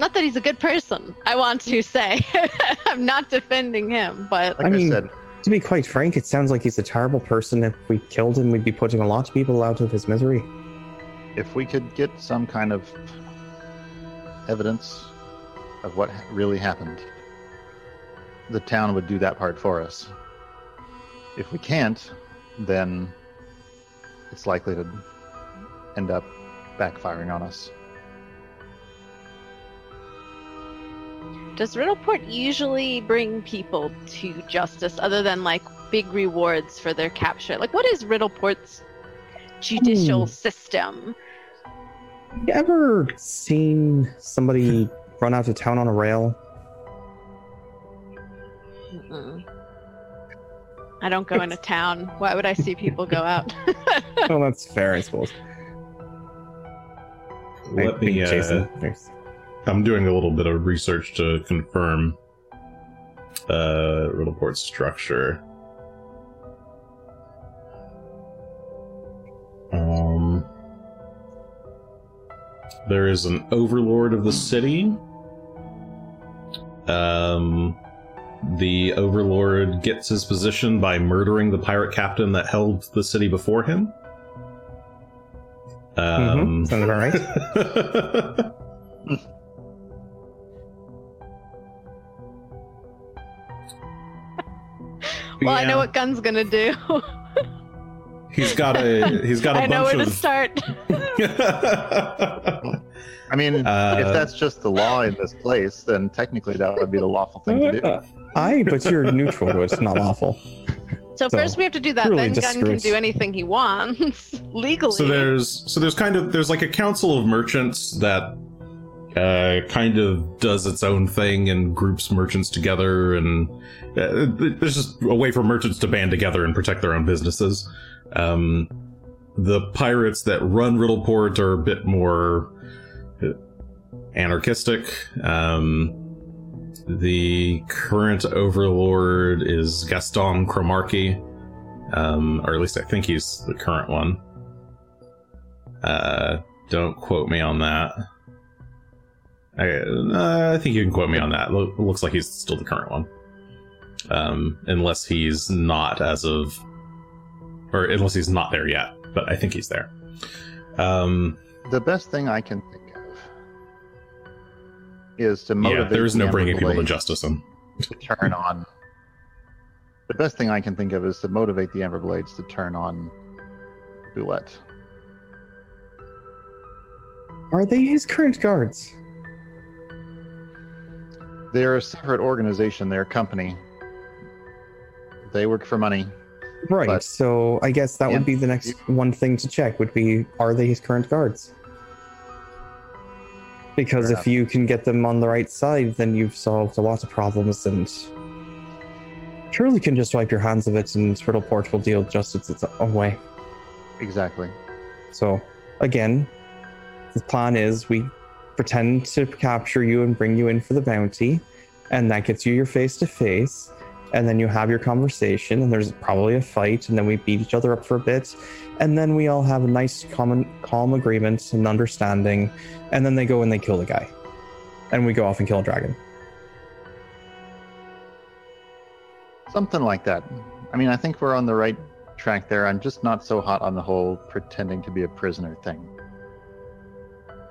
Not that he's a good person, I want to say. I'm not defending him, but Like I, I mean- said, To be quite frank, it sounds like he's a terrible person. If we killed him, we'd be putting a lot of people out of his misery. if we could get some kind of evidence of what really happened, the town would do that part for us. If we can't, then it's likely to end up backfiring on us. Does Riddleport usually bring people to justice other than like big rewards for their capture? Like, what is Riddleport's judicial Hmm. system? You ever seen somebody run out of town on a rail? Mm-mm. I don't go into town. Why would I see people go out? well, that's fair, I suppose. Let I me. think Uh, Jason. there's- I'm doing a little bit of research to confirm uh, Riddleport's structure. Um, there is an overlord of the city. Um, the overlord gets his position by murdering the pirate captain that held the city before him. Um, Mhm, sounds about right. well, I know what Gun's gonna do. he's got a he's got a I know bunch where to start. I mean, Uh, if that's just the law in this place, then technically that would be the lawful thing to do. Uh, Aye, but you're neutral to. It's not lawful. So, So, first we have to do that. really then just Gun can do anything he wants legally. so there's so there's kind of there's like a council of merchants that uh, kind of does its own thing and groups merchants together and uh, there's just a way for merchants to band together and protect their own businesses. Um, the pirates that run riddleport are a bit more uh, anarchistic. Um, the current overlord is Gaston Cromarcky um, or at least i think he's the current one. Uh, don't quote me on that. I, uh, I think you can quote me on that. Lo- looks like he's still the current one, um, unless he's not as of, or unless he's not there yet. But I think he's there. Um, The best thing I can think of is to motivate. yeah, motivate. there is no the bringing people to justice. And to turn on. The best thing I can think of is to motivate the Amber Blades to turn on Boulette. Are they his current guards? They're a separate organization. They're a company. They work for money. Right. But- so I guess that Yeah. would be the next one thing to check. Would be are they his current guards? Because if you can get them on the right side, then you've solved a lot of problems, and surely can just wipe your hands of it, and Riddleport will deal justice its own way. Exactly. So again, the plan is we pretend to capture you and bring you in for the bounty, and that gets you your face to face, and then you have your conversation, and there's probably a fight, and then we beat each other up for a bit, and then we all have a nice common calm agreement and understanding, and then they go and they kill the guy. And we go off and kill a dragon. Something like that. I mean, I think we're on the right track there. I'm just not so hot on the whole pretending to be a prisoner thing.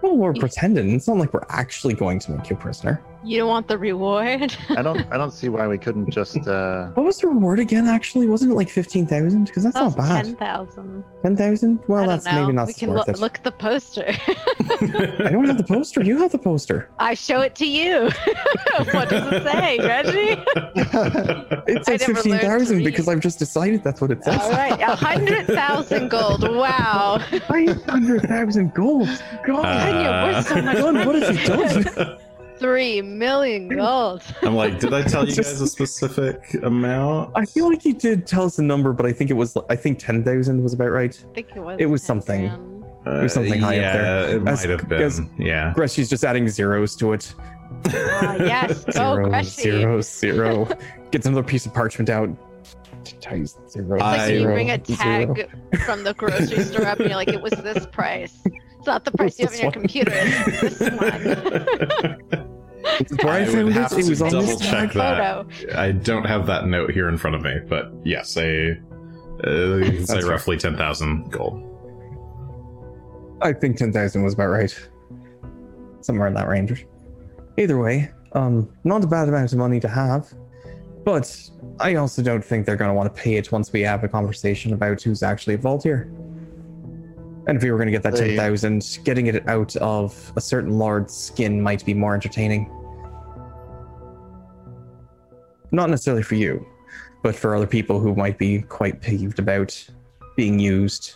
Well, we're pretending. It's not like we're actually going to make you a prisoner. You don't want the reward. I don't. I don't see why we couldn't just. Uh, What was the reward again, actually? Wasn't it like 15,000? Because that's That not bad. ten thousand. 10,000? Well, I don't that's know. maybe not we can worth look, it. look at the poster. I don't have the poster. You have the poster. I show it to you. what does it say, Reggie? It says never learned 15,000 because I've just decided that's what it says. All right, a hundred thousand gold. Wow. 500,000 gold. God. Uh, Anya, we're so much God, what have you money. Done? Three million gold. I'm like, did I tell you guys a specific amount? I feel like you did tell us the number, but I think it was, I think 10,000 was about right. I think it was. It was 10 something. It was something high up there. it As- might have been. as- yeah. Greshy's just adding zeros to it. Ah, yes. Go, Zero, Greshy. zero, zero. Gets another piece of parchment out. Times zero. It's like when you bring a zero. tag from the grocery store up and you're like, it was this price. It's not the price you have in your computer. It's this one. I, I would have it, it to was on double check that. Photo. I don't have that note here in front of me, but yes, a uh, say right. roughly ten thousand gold. I think 10,000 was about right. Somewhere in that range. Either way, um, not a bad amount of money to have. But I also don't think they're going to want to pay it once we have a conversation about who's actually involved here. And if we were going to get that 10,000, getting it out of a certain lord's skin might be more entertaining. Not necessarily for you, but for other people who might be quite peeved about being used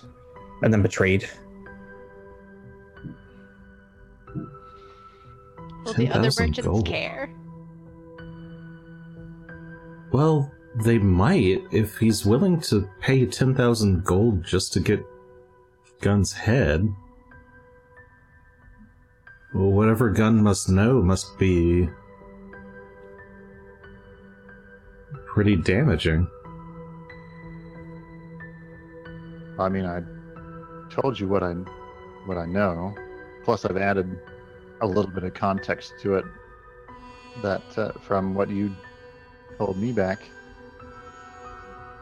and then betrayed. Will the other merchants gold. care? Well, they might if he's willing to pay ten thousand gold just to get Gun's head. Well, whatever Gun must know must be pretty damaging. I mean, I told you what I what I know. Plus, I've added a little bit of context to it that uh, from what you told me back.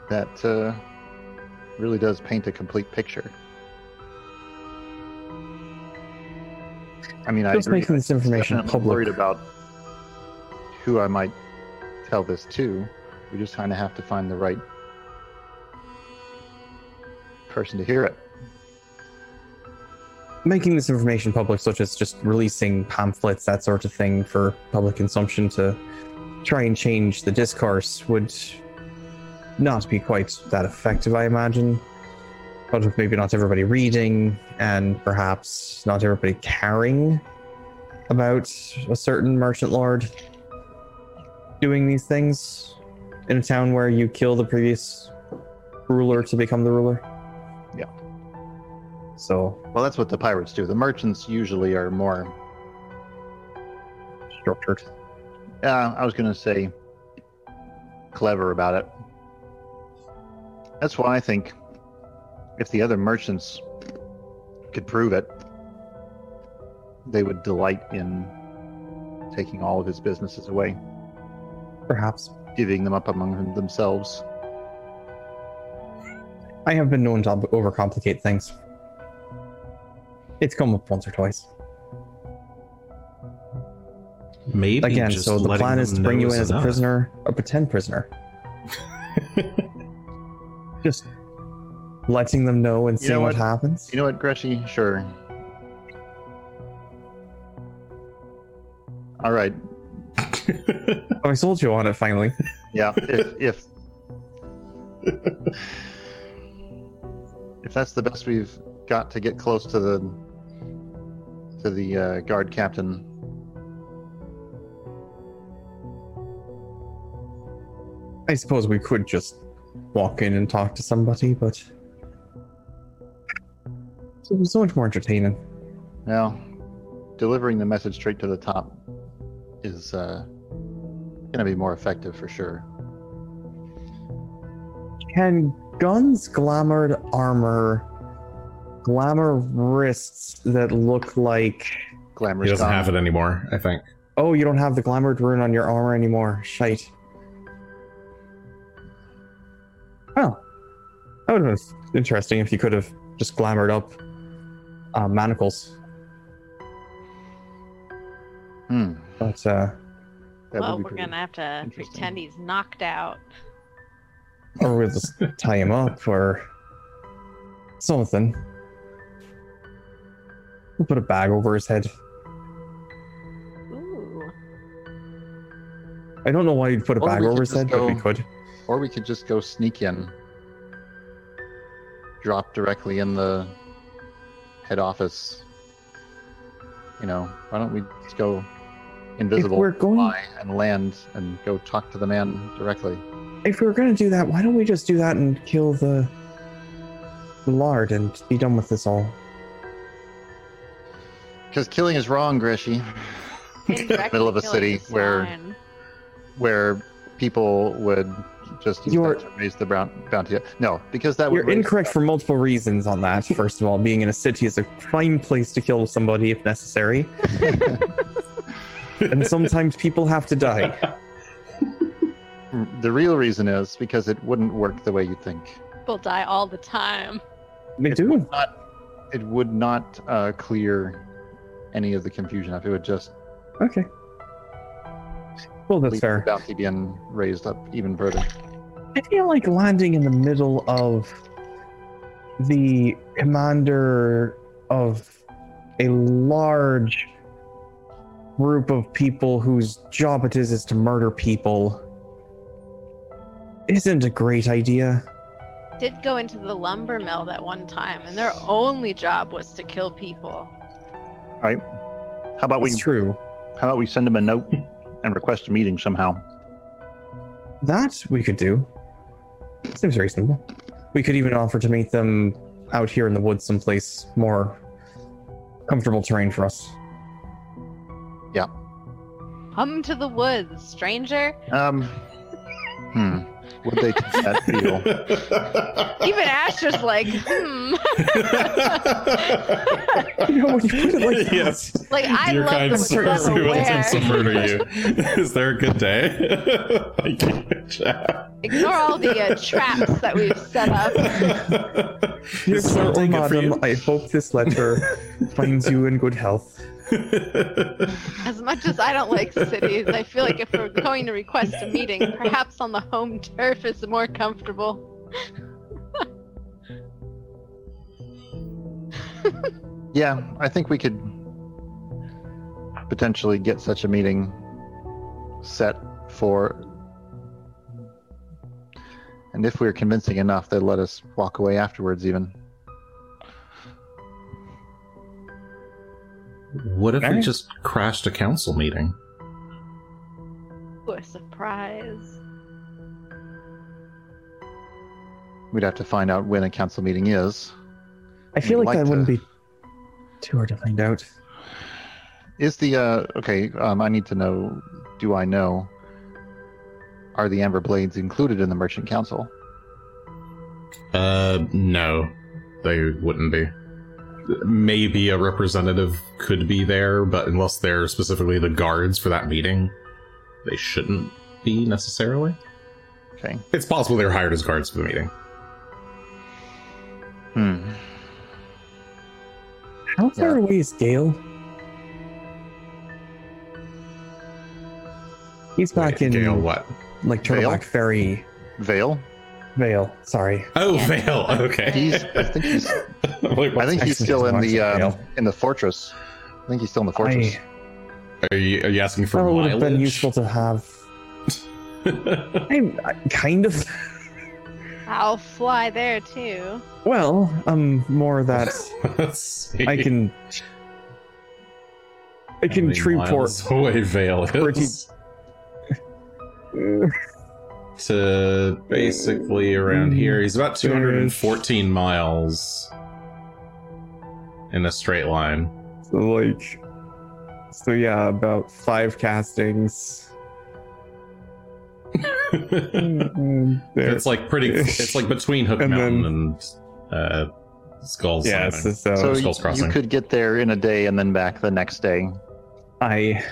That uh, really does paint a complete picture. I mean, I Just agree. making this information public. worried about who I might tell this to. We just kind of have to find the right person to hear it. Making this information public, such as just releasing pamphlets, that sort of thing, for public consumption to try and change the discourse would not be quite that effective, I imagine. But with maybe not everybody reading and perhaps not everybody caring about a certain merchant lord doing these things in a town where you kill the previous ruler to become the ruler. Yeah. So Well, that's what the pirates do. The merchants usually are more. structured. Uh, I was going to say clever about it. That's why I think if the other merchants could prove it, they would delight in taking all of his businesses away, Perhaps. Giving them up among themselves. I have been known to overcomplicate things. It's come up once or twice. Maybe Again, just so the plan is to bring you in is as a prisoner, a pretend prisoner. Just letting them know and You seeing know what? what? happens. You know what, Greshy? Sure. All right. Oh, I sold you on it finally. Yeah. If if if that's the best we've got to get close to the to the uh, guard captain, I suppose we could just walk in and talk to somebody, but so it was so much more entertaining. now delivering the message straight to the top is uh, going to be more effective for sure. Can guns, glamored armor, glamour wrists that look like glamour? He doesn't Dom. have it anymore, I think. Oh, you don't have the glamored rune on your armor anymore. Shite. Well, that would have been interesting if you could have just glamored up uh, manacles. Hmm. But uh, That well, we're gonna have to pretend he's knocked out. or we'll just tie him up or something. We'll put a bag over his head. Ooh. I don't know why you'd put a Or bag over his just head, but we could. Or we could just go sneak in, drop directly in the head office. You know, why don't we just go invisible, we're going- fly, and land and go talk to the man directly? If we were gonna do that, why don't we just do that and kill the, the lard and be done with this all? Because killing is wrong, Greshy. Indirectly Middle of a city where- Where people would just You're- that to raise the brown, bounty. No, because that would You're raise- incorrect for multiple reasons on that. First of all, being in a city is a prime place to kill somebody if necessary, and sometimes people have to die. The real reason is because it wouldn't work the way you think. People die all the time. They it do. Would not, it would not uh, clear any of the confusion up. It would just Okay. Well, that's fair. the bounty being raised up even further. I feel like landing in the middle of the commander of a large group of people whose job it is is to murder people isn't a great idea. Did go into the lumber mill that one time, and their only job was to kill people. Right. How about we? True. How about we send them a note and request a meeting somehow? That we could do. Seems reasonable. We could even offer to meet them out here in the woods someplace more comfortable terrain for us. Yeah. Come to the woods, stranger. Um. Hmm. Would they take that deal? Even Asher's like, hmm. You know, when you put it like that, yes. Like I Your love kind the sir weather who intends to murder you. Is there a good day? Thank you, Jack. Ignore all the uh, traps that we've set up. Dear Is sir or something good for madam. I hope this letter finds you in good health. As much as I don't like cities, I feel like if we're going to request a meeting, perhaps on the home turf is more comfortable. Yeah, I think we could potentially get such a meeting set for. And if we're convincing enough, they'd let us walk away afterwards, even. What if we just crashed a council meeting? Ooh, a surprise. We'd have to find out when a council meeting is. I feel like, like that wouldn't be too hard to find out. Is the uh okay? Um, I need to know. Do I know? Are the Amber Blades included in the Merchant Council? Uh, no, they wouldn't be. Maybe a representative could be there, but unless they're specifically the guards for that meeting, they shouldn't be necessarily. Okay. It's possible they're hired as guards for the meeting. Hmm. How far Yeah. away is Gale? He's back Wait, in Gale, what? Like Vale? Turtleback Ferry Vale. Vale. Sorry. Oh, Yeah. Vale. Okay. He's. I think he's. Wait, I think he's still in the um, in the fortress. I think he's still in the fortress. I, are you are you asking for that would have been useful to have. I'm I, kind of. I'll fly there too. Well, um, more that I can. I can many Treeport miles away Vale Pretty- is to basically around here. He's about 214 miles in a straight line. So like, so yeah, about five castings. It's like pretty. It's like between Hook And Mountain then- and uh, Skulls. yeah, so, so, so Skulls Crossing. you could get there in a day and then back the next day. I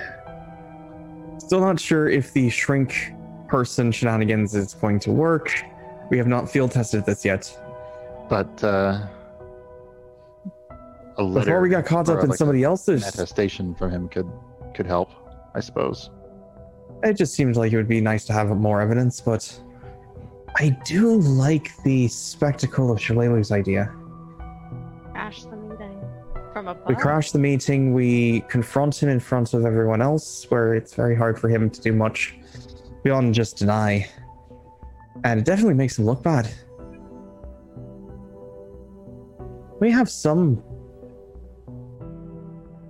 still not sure if the shrink person shenanigans is going to work. We have not field tested this yet. But uh, a letter Before we got caught up in like somebody else's, attestation from him could could help, I suppose. it just seems like it would be nice to have more evidence. But I do like the spectacle of Shalelu's idea. Crash the meeting from above. We crash the meeting, we confront him in front of everyone else, where it's very hard for him to do much beyond just deny. And it definitely makes him look bad. We have some.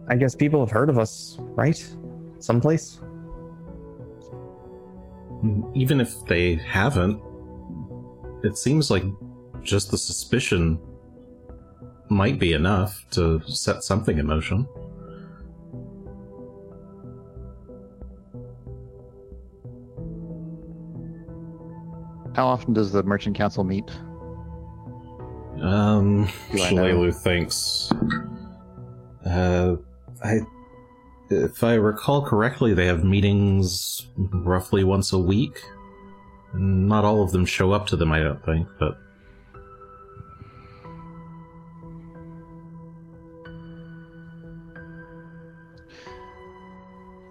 I guess people have heard of us, right? Someplace? Even if they haven't, it seems like just the suspicion might be enough to set something in motion. How often does the Merchant Council meet? Um, Do I thinks. Uh, I, if I recall correctly, they have meetings roughly once a week. Not all of them show up to them, I don't think, but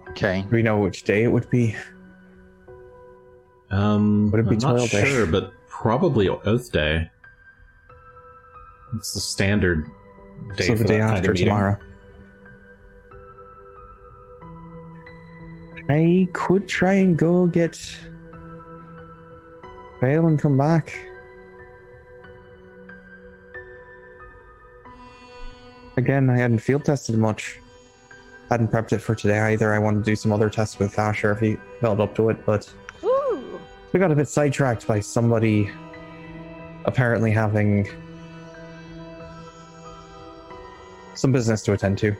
Okay. Do we know which day it would be? Um, Would it be I'm not Toil Day? sure, but probably Oath Day. It's the standard day so for the day that kind after of meeting. tomorrow. I could try and go get Vale and come back. Again, I hadn't field tested much. I hadn't prepped it for today either. I wanted to do some other tests with Asher if he felt up to it, but. We got a bit sidetracked by somebody apparently having some business to attend to.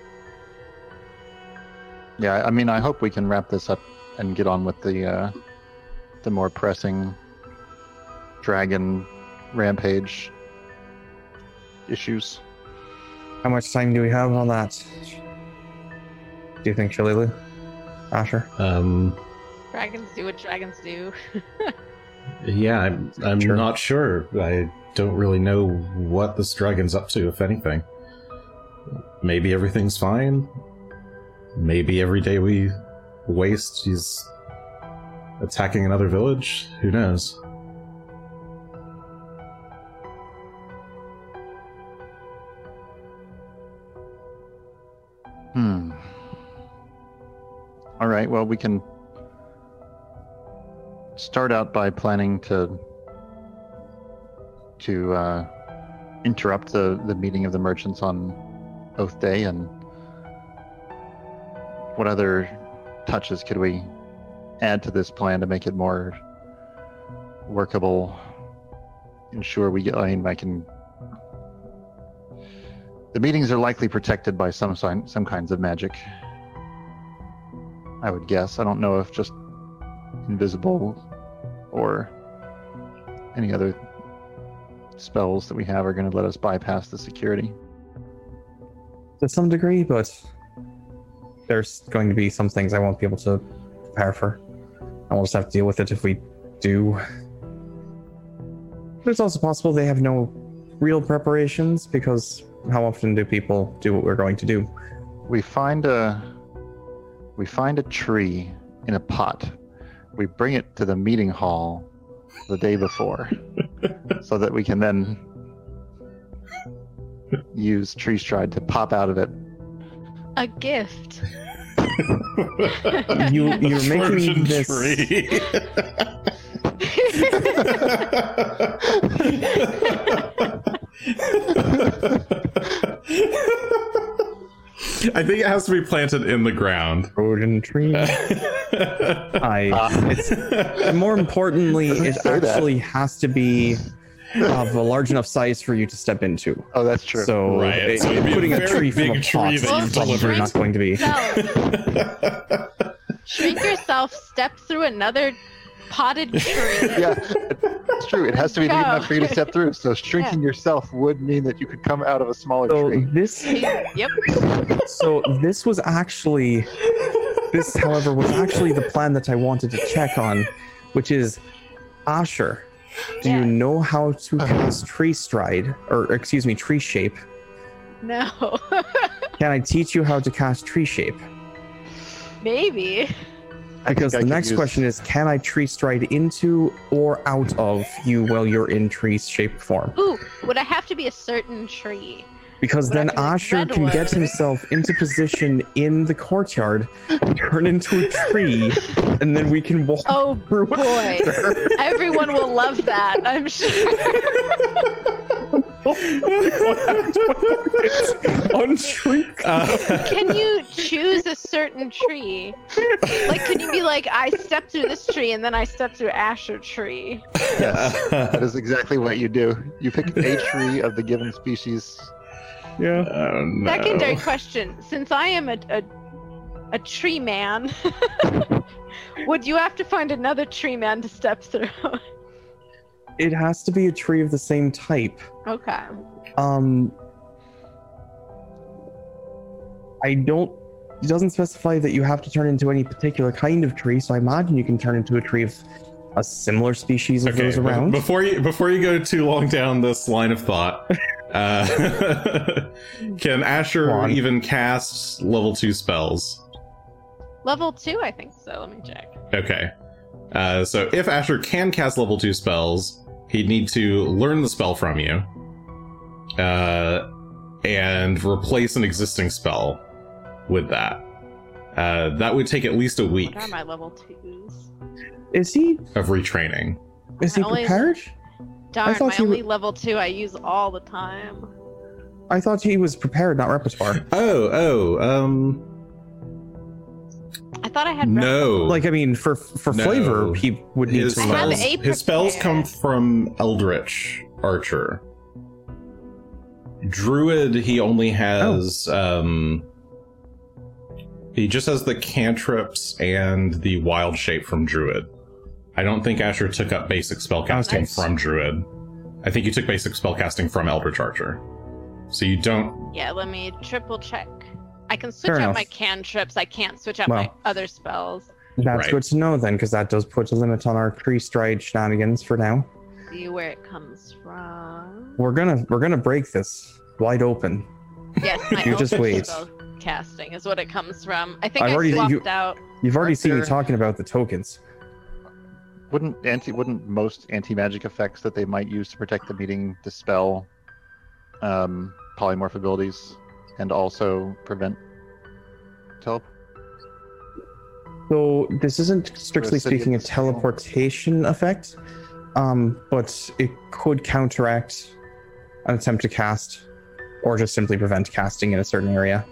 Yeah, I mean, I hope we can wrap this up and get on with the uh, the more pressing dragon rampage issues. How much time do we have on that? Do you think, Shalelu? Asher? Um, Dragons do what dragons do. yeah, I'm, I'm Sure. not sure. I don't really know what this dragon's up to, if anything. Maybe everything's fine. Maybe every day we waste, he's attacking another village. Who knows? Hmm. All right. Well, we can start out by planning to to uh, interrupt the the meeting of the merchants on Oath Day, and what other touches could we add to this plan to make it more workable? Ensure we get. I mean, I can. The meetings are likely protected by some sign, some kinds of magic. I would guess. I don't know if just invisible or any other spells that we have are going to let us bypass the security. To some degree, but there's going to be some things I won't be able to prepare for. I will just have to deal with it if we do. But it's also possible they have no real preparations because how often do people do what we're going to do? We find a we find a tree in a pot. We bring it to the meeting hall the day before so that we can then use tree stride to pop out of it. A gift. You you're making Trojan this tree. I think it has to be planted in the ground. Trojan tree. I Ah. it's more importantly, it Say that. actually has to be of a large enough size for you to step into. Oh, that's true. So, Right, it- so it'd a putting a, tree from big a tree pot that is you've probably delivered. not going to be. Self. Shrink yourself, step through another potted tree. yeah, it's true. It has to be big enough for you to step through. So shrinking yourself would mean that you could come out of a smaller So tree. this, yep. so this was actually, this, however, was actually the plan that I wanted to check on, which is, Asher, do Yeah. you know how to cast tree stride, or excuse me, tree shape? No. Can I teach you how to cast tree shape? Maybe. I think Because the next use- question is, can I tree stride into or out of you while you're in tree shape form? Ooh, would I have to be a certain tree? Because Would then have be Asher can one? get himself into position in the courtyard, turn into a tree, and then we can walk Oh through. boy. Everyone will love that, I'm sure. on tree. Uh, Can you choose a certain tree? Like, could you be like, I step through this tree and then I step through Asher tree? Yes, that is exactly what you do. You pick a tree of the given species. Yeah. Oh, no. Secondary question: Since I am a a, a tree man, would you have to find another tree man to step through? It has to be a tree of the same type. okay. Um, I don't. It doesn't specify that you have to turn into any particular kind of tree, so I imagine you can turn into a tree of a similar species of Okay, those be- around. Before you before you go too long down this line of thought, uh, can Go Asher even cast level two spells? Level two, I think so. Let me check. Okay. Uh, so if Asher can cast level two spells, he'd need to learn the spell from you, uh, and replace an existing spell with that. Uh, that would take at least a week What are my level twos? Is he? of retraining. Is he I only- prepared? Darn, thought my you only were- level two I use all the time. I thought he was prepared, not repertoire. Oh, oh, um, I thought I had. no. Like, I mean, for for No. flavor, he would need his to I have spells, a his spells come from Eldritch Archer. Druid, he only has um he just has the cantrips and the wild shape from Druid. I don't think Asher took up basic spellcasting Nice. from Druid. I think you took basic spellcasting from Eldritch Archer. So you don't Yeah, let me triple check. I can switch Fair out enough. my cantrips. I can't switch out my other spells. That's Right. good to know then, because that does put a limit on our tree stride shenanigans for now. See where it comes from. We're gonna we're gonna break this wide open. Yes, my You just Eldritch wait. casting is what it comes from. I think I've I already- swapped you- out. You've already Aren't seen me talking about the tokens. Wouldn't anti wouldn't most anti magic effects that they might use to protect the meeting dispel um, polymorph abilities and also prevent tele? So this isn't strictly speaking a of the teleportation effect, um, but it could counteract an attempt to cast, or just simply prevent casting in a certain area.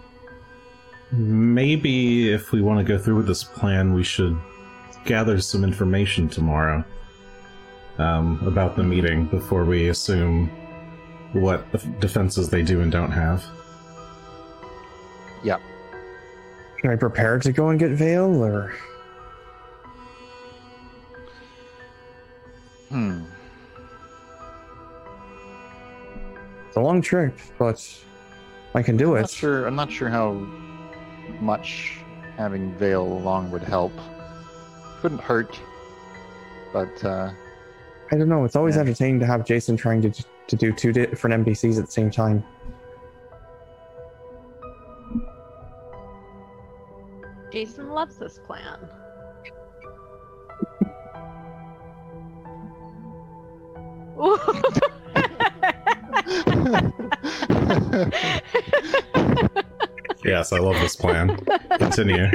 Maybe if we want to go through with this plan, we should gather some information tomorrow um, about the meeting before we assume what defenses they do and don't have. Yeah. Can I prepare to go and get Vale, or Hmm. it's a long trip, but I can do I'm not it. sure. I'm not sure how much having Vale along would help. Couldn't hurt, but uh, I don't know. It's always Yeah. entertaining to have Jason trying to to do two different NPCs at the same time. Jason loves this plan. Yes, I love this plan. Continue.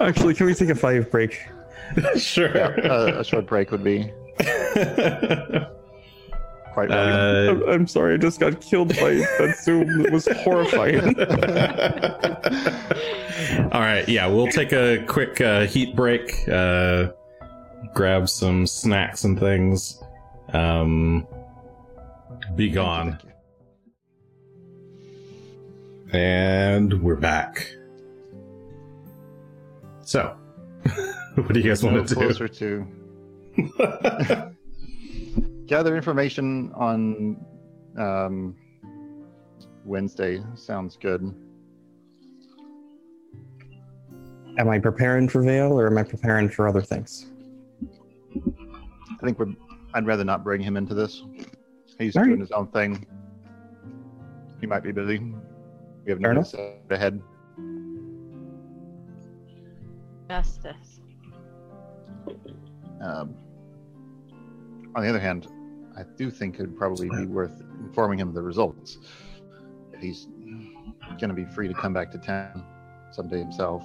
Actually, can we take a five break? sure. yeah, a, a short break would be quite welcome. Uh, I'm, I'm sorry, I just got killed by that Zoom. It was horrifying. All right, yeah, we'll take a quick uh, heat break, uh, grab some snacks and things. Um, be gone. And we're back. So, what do you guys want to do? closer to gather information on um, Wednesday. Sounds good. am I preparing for Vale, or am I preparing for other things? I think we're. I'd rather not bring him into this. He's All right. doing his own thing. He might be busy. We have Fair nothing ahead. Justice. Um, on the other hand, I do think it'd probably be worth informing him of the results. If he's going to be free to come back to town someday himself.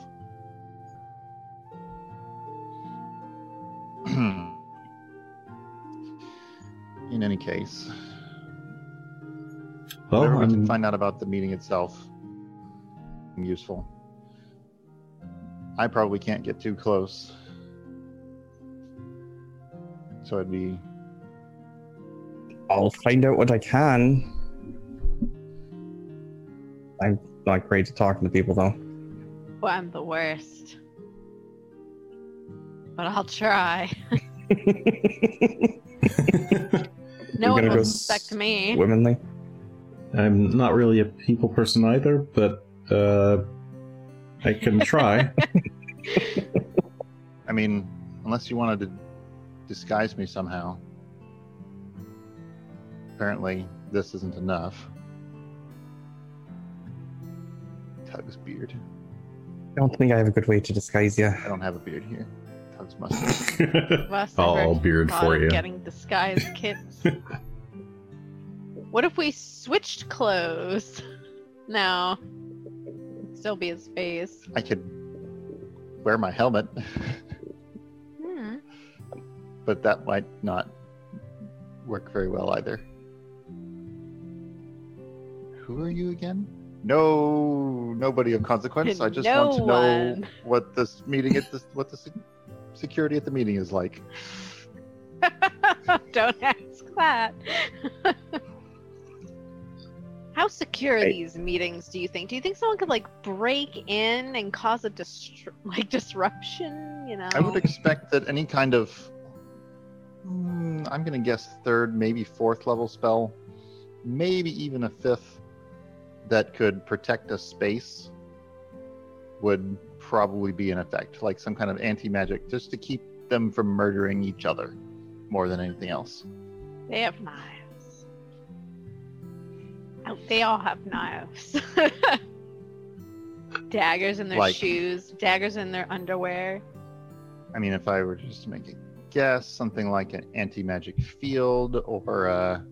In any case, Well, whatever we can find out about the meeting itself, useful. I probably can't get too close. So it'd be I'll find out what I can. I'm not great at talking to people, though. Well, I'm the worst. But I'll try. No one will suspect me. Womanly. I'm not really a people person either, but uh, I can try. I mean, unless you wanted to disguise me somehow. Apparently, this isn't enough. Tug's beard. I don't think I have a good way to disguise you. I don't have a beard here. Tug's mustache. Must have All heard beard for you. Getting disguised kits. what if we switched clothes? No. Still be his face. I could wear my helmet, Hmm. but that might not work very well either. Who are you again? No, nobody of consequence. I just No want to know one. what this meeting at this, what the se- security at the meeting is like. Don't ask that. How secure are these meetings? Do you think? Do you think someone could like break in and cause a distr- like disruption? You know, I would expect that any kind of, mm, I'm going to guess third, maybe fourth level spell, maybe even a fifth, that could protect a space would probably be in effect, like some kind of anti magic, just to keep them from murdering each other more than anything else. they have knives. Oh, they all have knives. daggers in their Like- shoes, daggers in their underwear. I mean, if I were just to make a guess, something like an anti magic field or a,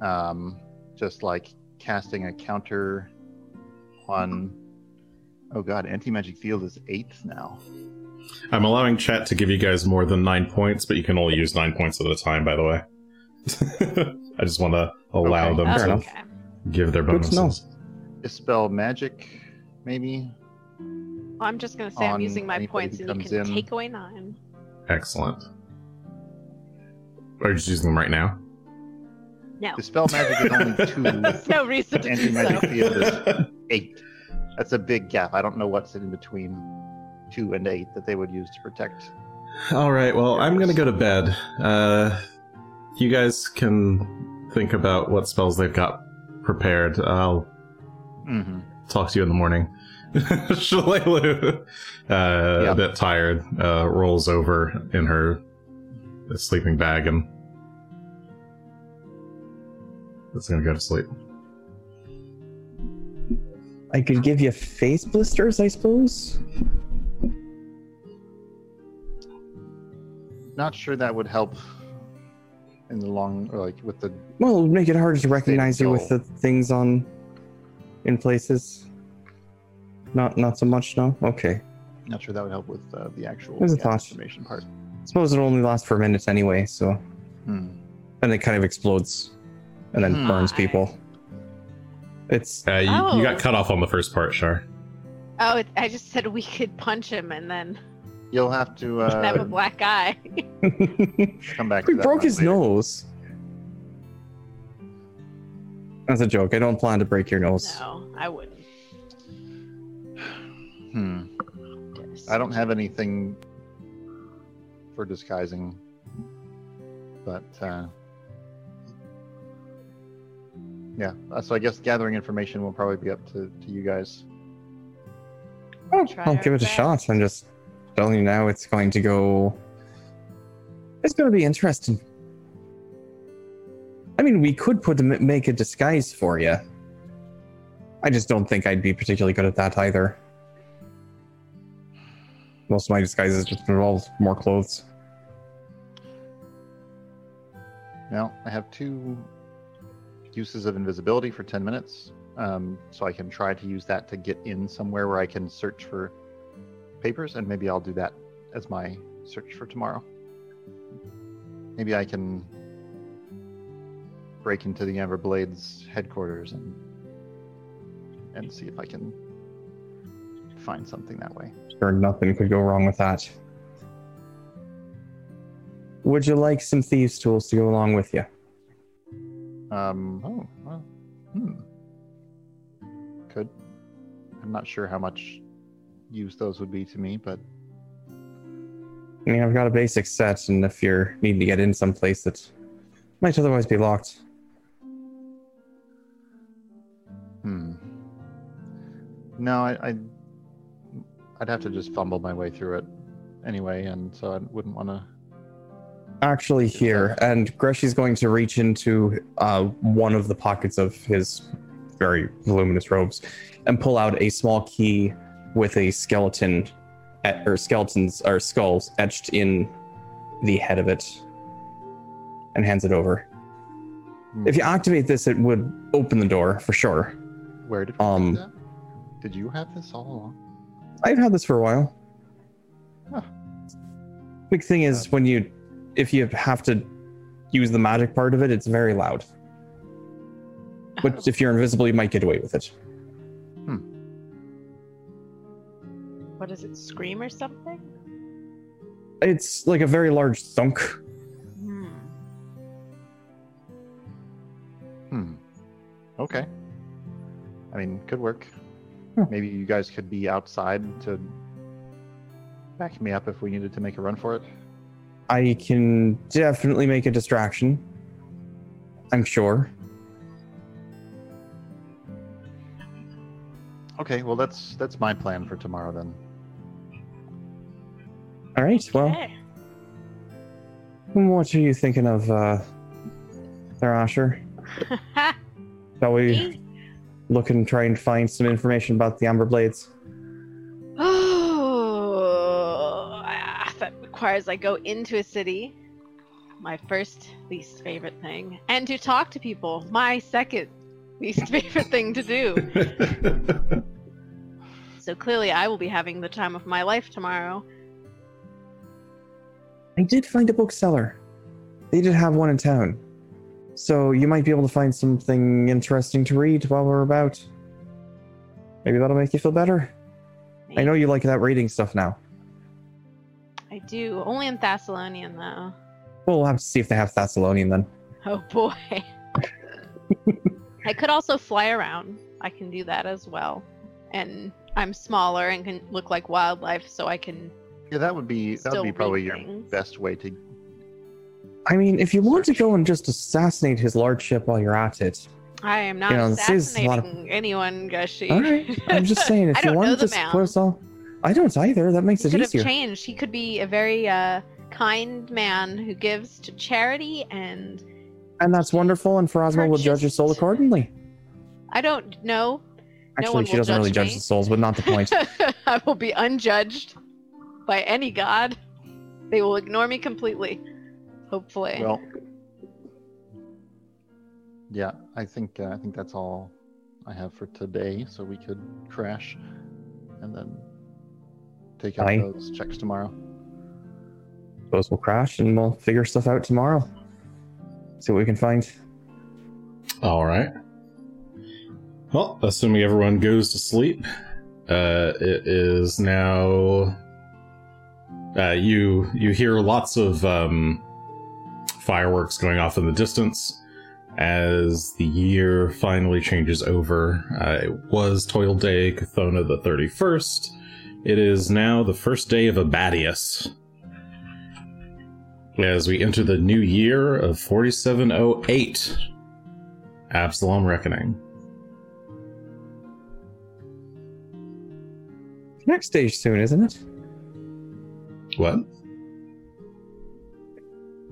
um, just like casting a counter on. Oh god, anti magic field is eight now. I'm allowing chat to give you guys more than nine points, but you can only use nine points at a time, by the way. I just want to allow Okay. them Fair to okay. give their Good bonuses. Dispel magic, maybe. Well, I'm just gonna say I'm using my points, and you can in. take away nine. Excellent. Are you just using them right now? No, Dispel magic is only two. there's no reason to anti do magic so. field is eight. That's a big gap. I don't know what's in between two and eight that they would use to protect. All right. Well, I'm gonna go to bed. Uh, you guys can think about what spells they've got prepared. I'll Mm-hmm. talk to you in the morning. Shalelu, uh, Yeah. a bit tired, uh, rolls over in her sleeping bag and is gonna go to sleep. I could give you face blisters, I suppose. Not sure that would help in the long, or like with the. Well, it would make it harder to recognize you with the things on in places. Not not so much, no. Okay. Not sure that would help with uh, the actual There's a yeah, thought. transformation part. I suppose it'll only last for a minute anyway, so Hmm. and it kind of explodes and then Hmm. burns people. It's Uh, you, Oh. you got cut off on the first part, Shar. Oh, it, I just said we could punch him and then You'll have to have a uh, black eye. come back. To we that broke his later. nose. That's a joke. I don't plan to break your nose. no, I wouldn't. Hmm. I don't have anything for disguising, but uh, yeah. uh, So I guess gathering information will probably be up to, to you guys. Try I'll give it a best. shot. I'm just telling you now it's going to go. It's going to be interesting. I mean, we could put make a disguise for you. I just don't think I'd be particularly good at that either. Most of my disguises just involve more clothes. Now I have two uses of invisibility for ten minutes, um, so I can try to use that to get in somewhere where I can search for papers, and maybe I'll do that as my search for tomorrow. Maybe I can break into the Amber Blades headquarters and and see if I can find something that way. Sure, nothing could go wrong with that. Would you like some thieves' tools to go along with you? Um. Oh. Well. Hmm. Could. I'm not sure how much use those would be to me, but I mean, I've got a basic set, and if you're needing to get in someplace that might otherwise be locked, hmm. No, I, I. I'd have to just fumble my way through it anyway, and so I wouldn't want to. Actually here, and Greshy's going to reach into uh, one of the pockets of his very voluminous robes and pull out a small key with a skeleton et- or skeletons or skulls etched in the head of it and hands it over. If you activate this, it would open the door for sure. Where did you um? Did you have this all along? I've had this for a while. Huh. Big thing is when you, if you have to use the magic part of it, it's very loud. But if you're invisible, you might get away with it. What does it scream or something? It's like a very large thunk. Hmm. Hmm. Okay. I mean, could work. Hmm. Maybe you guys could be outside to back me up if we needed to make a run for it. I can definitely make a distraction. I'm sure. Okay, well that's that's my plan for tomorrow then. All right. Well, Okay. what are you thinking of, uh, there, Asher? Shall we look and try and find some information about the Amber Blades? Requires I go into a city. My first least favorite thing, and to talk to people. My second least favorite thing to do. So clearly, I will be having the time of my life tomorrow. I did find a bookseller. They did have one in town. So you might be able to find something interesting to read while we're about. Maybe that'll make you feel better. I know you like that reading stuff now. I do. Only in Thassilonian, though. Well, we'll have to see if they have Thassilonian then. Oh boy. I could also fly around. I can do that as well. And I'm smaller and can look like wildlife, so I can. Yeah, that would be that would be probably read your things. best way to. I mean, if you want to go and just assassinate his lordship while you're at it, I am not You know, this is a lot of- assassinating anyone, Greshy. all right. I'm just saying, if you want to just man. put us all, I don't either. That makes He it could have easier. changed. He could be a very uh, kind man who gives to charity, and And that's wonderful. And Pharasma will judge your soul accordingly. I don't know. Actually, one she doesn't really judge judge me. the souls, but not the point. I will be unjudged by any god. They will ignore me completely. Hopefully. Well. Yeah, I think uh, I think that's all I have for today. So we could crash, and then take out Aye. those checks tomorrow. Suppose we'll crash and we'll figure stuff out tomorrow. See what we can find. All right. Well, assuming everyone goes to sleep, uh, it is now. Uh, you you hear lots of um, fireworks going off in the distance as the year finally changes over. Uh, it was Toil Day, Kuthona the thirty first. It is now the first day of Abadius. As we enter the new year of 4708. Absalom Reckoning. Next stage soon, isn't it? What?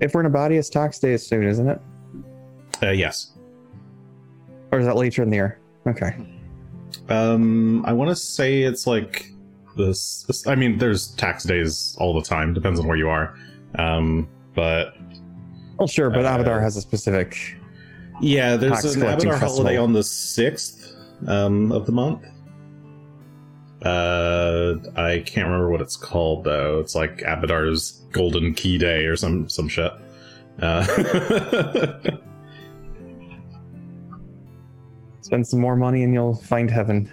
If we're in Abadius, tax day is soon, isn't it? Uh, yes. Or is that later in the year? Okay. Um, I want to say it's like this, this. I mean, there's tax days all the time. Depends on where you are. Um, but Well, sure, but Uh, Abadar has a specific. yeah, there's Tax an Abadar holiday on the sixth um, of the month. Uh, I can't remember what it's called though. It's like Abadar's Golden Key Day or some some shit. Uh, Spend some more money and you'll find heaven.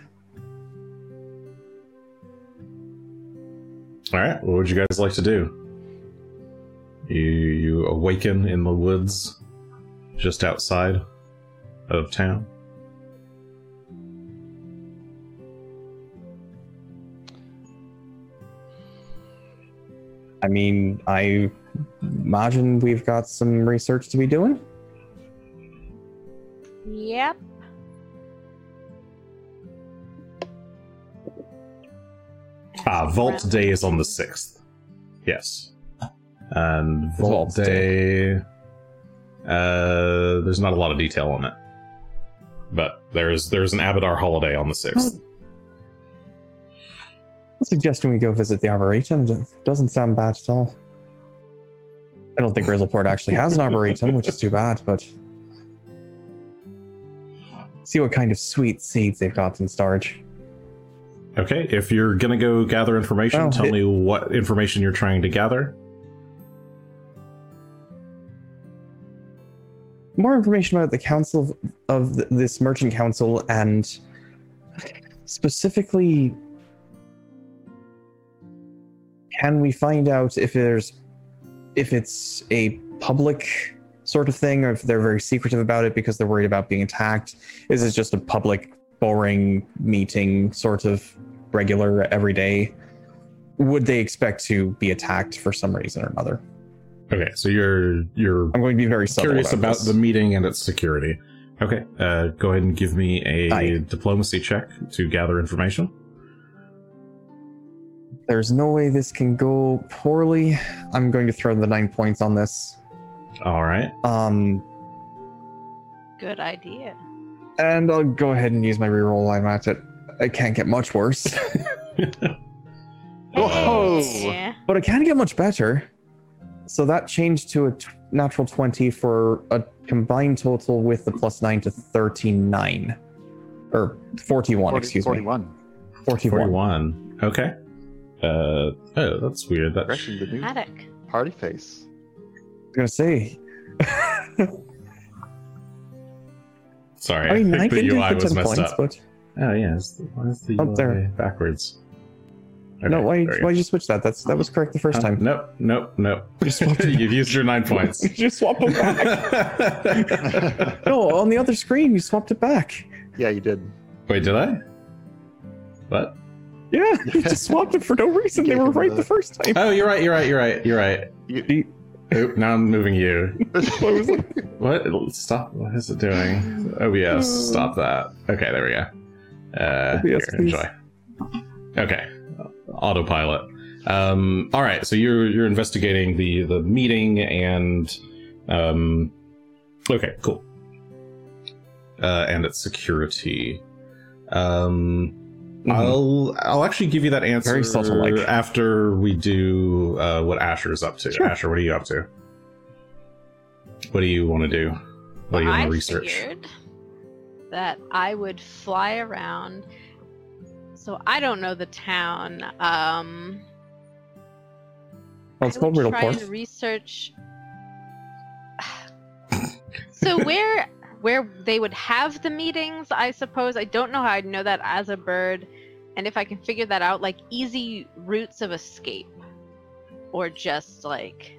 All right. What would you guys like to do? You you awaken in the woods, just outside of town. I mean, I imagine we've got some research to be doing. Yep. Ah, Vault Day is on the sixth. Yes, and Vault Vault Day. Uh, there's not a lot of detail on it, but there's there's an Abadar holiday on the sixth. I'm suggesting we go visit the Arboretum. It doesn't sound bad at all. I don't think Grizzleport actually has an Arboretum, which is too bad, but. See what kind of sweet seeds they've got in storage. Okay, if you're gonna go gather information, Oh, tell it- me what information you're trying to gather. More information about the council of th- this merchant council and specifically can we find out if there's if it's a public sort of thing or if they're very secretive about it because they're worried about being attacked is it just a public boring meeting sort of regular everyday would they expect to be attacked for some reason or another Okay, so you're you're i'm going to be very curious about this. the meeting and its security. Okay, uh, go ahead and give me a diplomacy check to gather information. There's no way this can go poorly. I'm going to throw the nine points on this. All right. Um, Good idea. And I'll go ahead and use my reroll while I'm at it. It can't get much worse, Whoa. Hey. but it can get much better. So that changed to a t- natural 20 for a combined total with the plus 9 to 39. Or 41, 40 excuse me. 41. 41. 41. Okay. Uh, oh, that's weird. That's... Gretchen, the new Attic. party face. I was gonna say. sorry. I mean, I I think can the UI was messed points, up. but Oh yeah, is, why is the Up UI there. backwards? no, Okay, why there you why you switch that? That's that was correct the first. Uh, time. nope, nope, nope. You swapped. You've used your nine points. You just swapped it back. no, on the other screen, you swapped it back. Yeah, you did. Wait, did I? What? Yeah, you just swapped it for no reason. They were right the- the first time. Oh, you're right. You're right. You're right. You're right. You, Oop, now I'm moving you. What was it? What? Stop. What is it doing? OBS. Stop that. Okay, there we go. Uh, here, enjoy. Okay. Autopilot. Um, all right. So you're you're investigating the the meeting and um, okay, cool. Uh, and its security. Um, Mhm. I'll I'll actually give you that answer Very subtle-like. after we do uh, what Asher's up to. Sure. Asher, what are you up to? What do you want to do? What do you want I to research? figured that I would fly around. So I don't know the town. Um, Well, it's I called would try and research. so where where they would have the meetings, I suppose. I don't know how I'd know that as a bird, and if I can figure that out, like easy routes of escape, or just like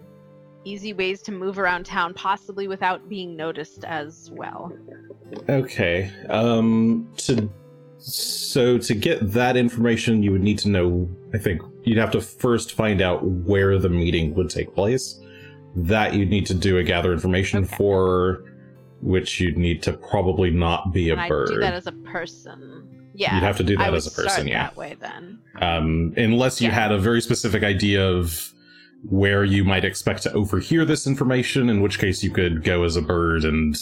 easy ways to move around town, possibly without being noticed as well. Okay. Um to so to get that information you would need to know I think you'd have to first find out where the meeting would take place. That you'd need to do a gather information Okay. for which you'd need to probably not be a and bird. I do that as a person. Yeah, You'd have to do that as a person, yeah. That way then. um, unless you Yeah. had a very specific idea of where you might expect to overhear this information, in which case you could go as a bird and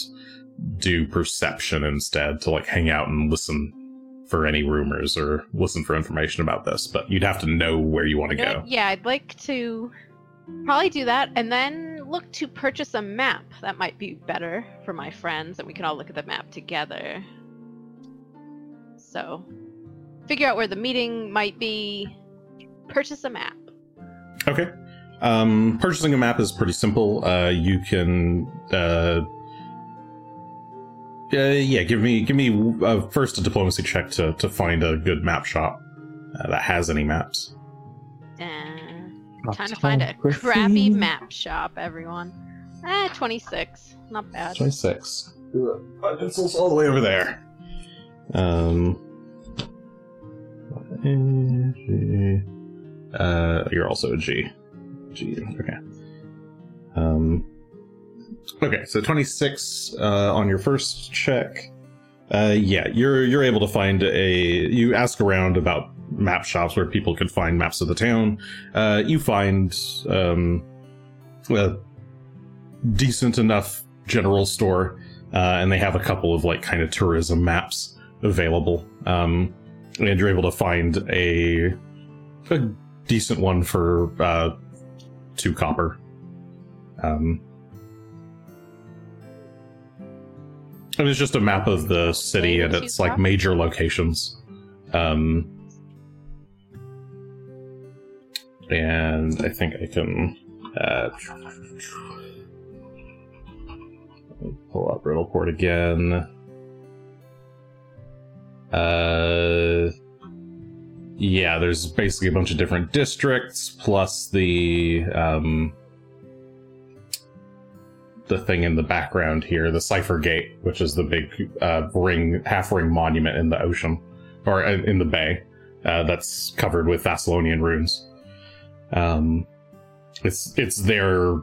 do perception instead to like hang out and listen for any rumors or listen for information about this. But you'd have to know where you want to go. Yeah, I'd like to probably do that and then look to purchase a map. That might be better for my friends and we can all look at the map together. So, figure out where the meeting might be, purchase a map. Okay. Um, purchasing a map is pretty simple. Uh, you can, uh, uh, yeah, give me, give me uh, first a diplomacy check to, to find a good map shop uh, that has any maps. Uh, trying to find a crappy map shop, everyone. Ah, 26. Not bad. 26. My pencil's all the way over there. Um, G. uh, you're also a G. G. Okay. Um. Okay, so 26 uh, on your first check. Uh, yeah, you're you're able to find a. You ask around about map shops where people could find maps of the town. Uh, you find um, a decent enough general store, uh, and they have a couple of like kind of tourism maps available. Um, and you're able to find a a decent one for uh, two copper. Um, and it's just a map of the city and its like copper? major locations. Um, and I think I can uh, pull up Riddleport again. Uh, yeah, there's basically a bunch of different districts plus the um, the thing in the background here, the Cipher Gate, which is the big uh, ring, half ring monument in the ocean or in the bay uh, that's covered with Thassilonian runes. Um, it's it's their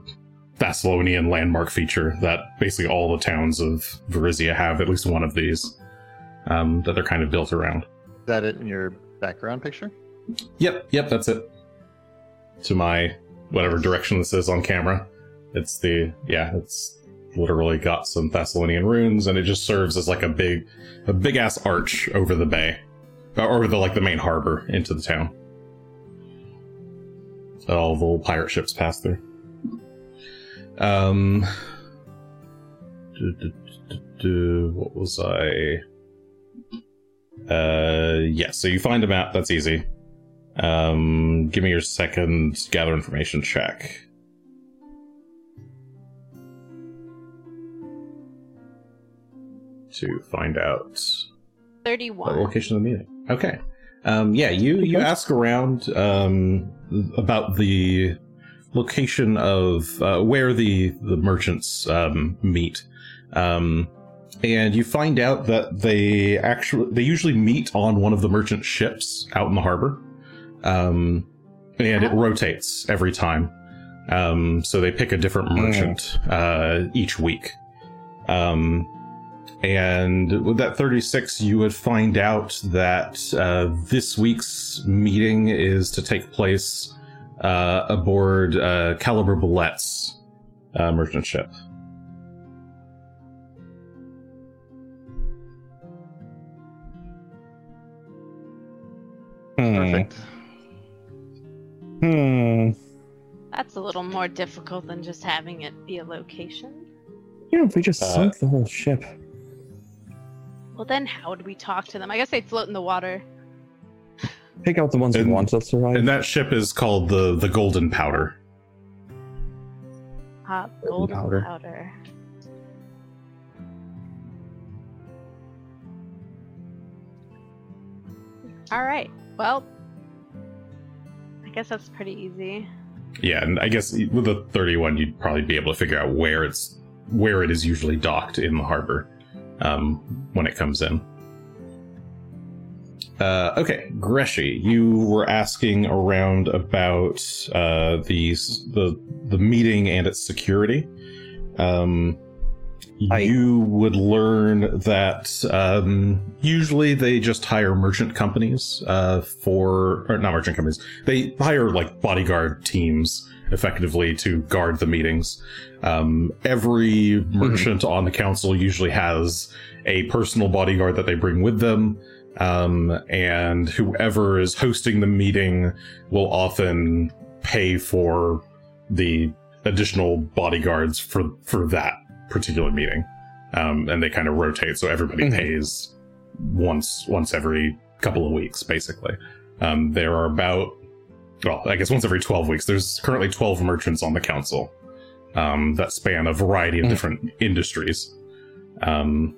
Thassilonian landmark feature that basically all the towns of Varisia have at least one of these um, that they're kind of built around. Is that it in your background picture? Yep, yep, that's it. To my whatever direction this is on camera. It's the yeah, it's literally got some Thassilonian runes and it just serves as like a big a big ass arch over the bay. Or over the like the main harbor into the town. All the pirate ships pass through. Um du- du- du, what was I Uh, yeah. So you find a map. That's easy. Um, give me your second gather information check. To find out the 31. location of the meeting. Okay. Um, yeah, you you ask around um, about the location of uh, where the the merchants um, meet, um, and you find out that they actually they usually meet on one of the merchant ships out in the harbor, um, and it rotates every time. Um, so they pick a different merchant uh, each week. Um, and with that 36, you would find out that uh, this week's meeting is to take place uh, aboard uh, Caliber Bullet's uh, merchant ship. Hmm. Perfect. Hmm. That's a little more difficult than just having it be a location. You know, if we just Uh, sunk the whole ship. Well, then how would we talk to them? I guess they'd float in the water. Pick out the ones And- we want to survive. And that ship is called the the Golden Powder. Uh, Hot golden powder. powder. All right. Well, I guess that's pretty easy. Yeah, and I guess with the 31, you'd probably be able to figure out where it's where it is usually docked in the harbor um, when it comes in. Uh, okay, Greshy, you were asking around about uh, the the the meeting and its security. Um, I- you would learn that um, usually they just hire merchant companies uh, for, or not merchant companies. They hire like bodyguard teams effectively to guard the meetings. Um, every merchant on the council usually has a personal bodyguard that they bring with them. Um, and whoever is hosting the meeting will often pay for the additional bodyguards for for that particular meeting. Um, and they kind of rotate, so everybody Mhm. pays once once every couple of weeks, basically. Um, there are about well, I guess once every twelve weeks. There's currently twelve merchants on the council um, that span a variety of Mhm. different industries. Um,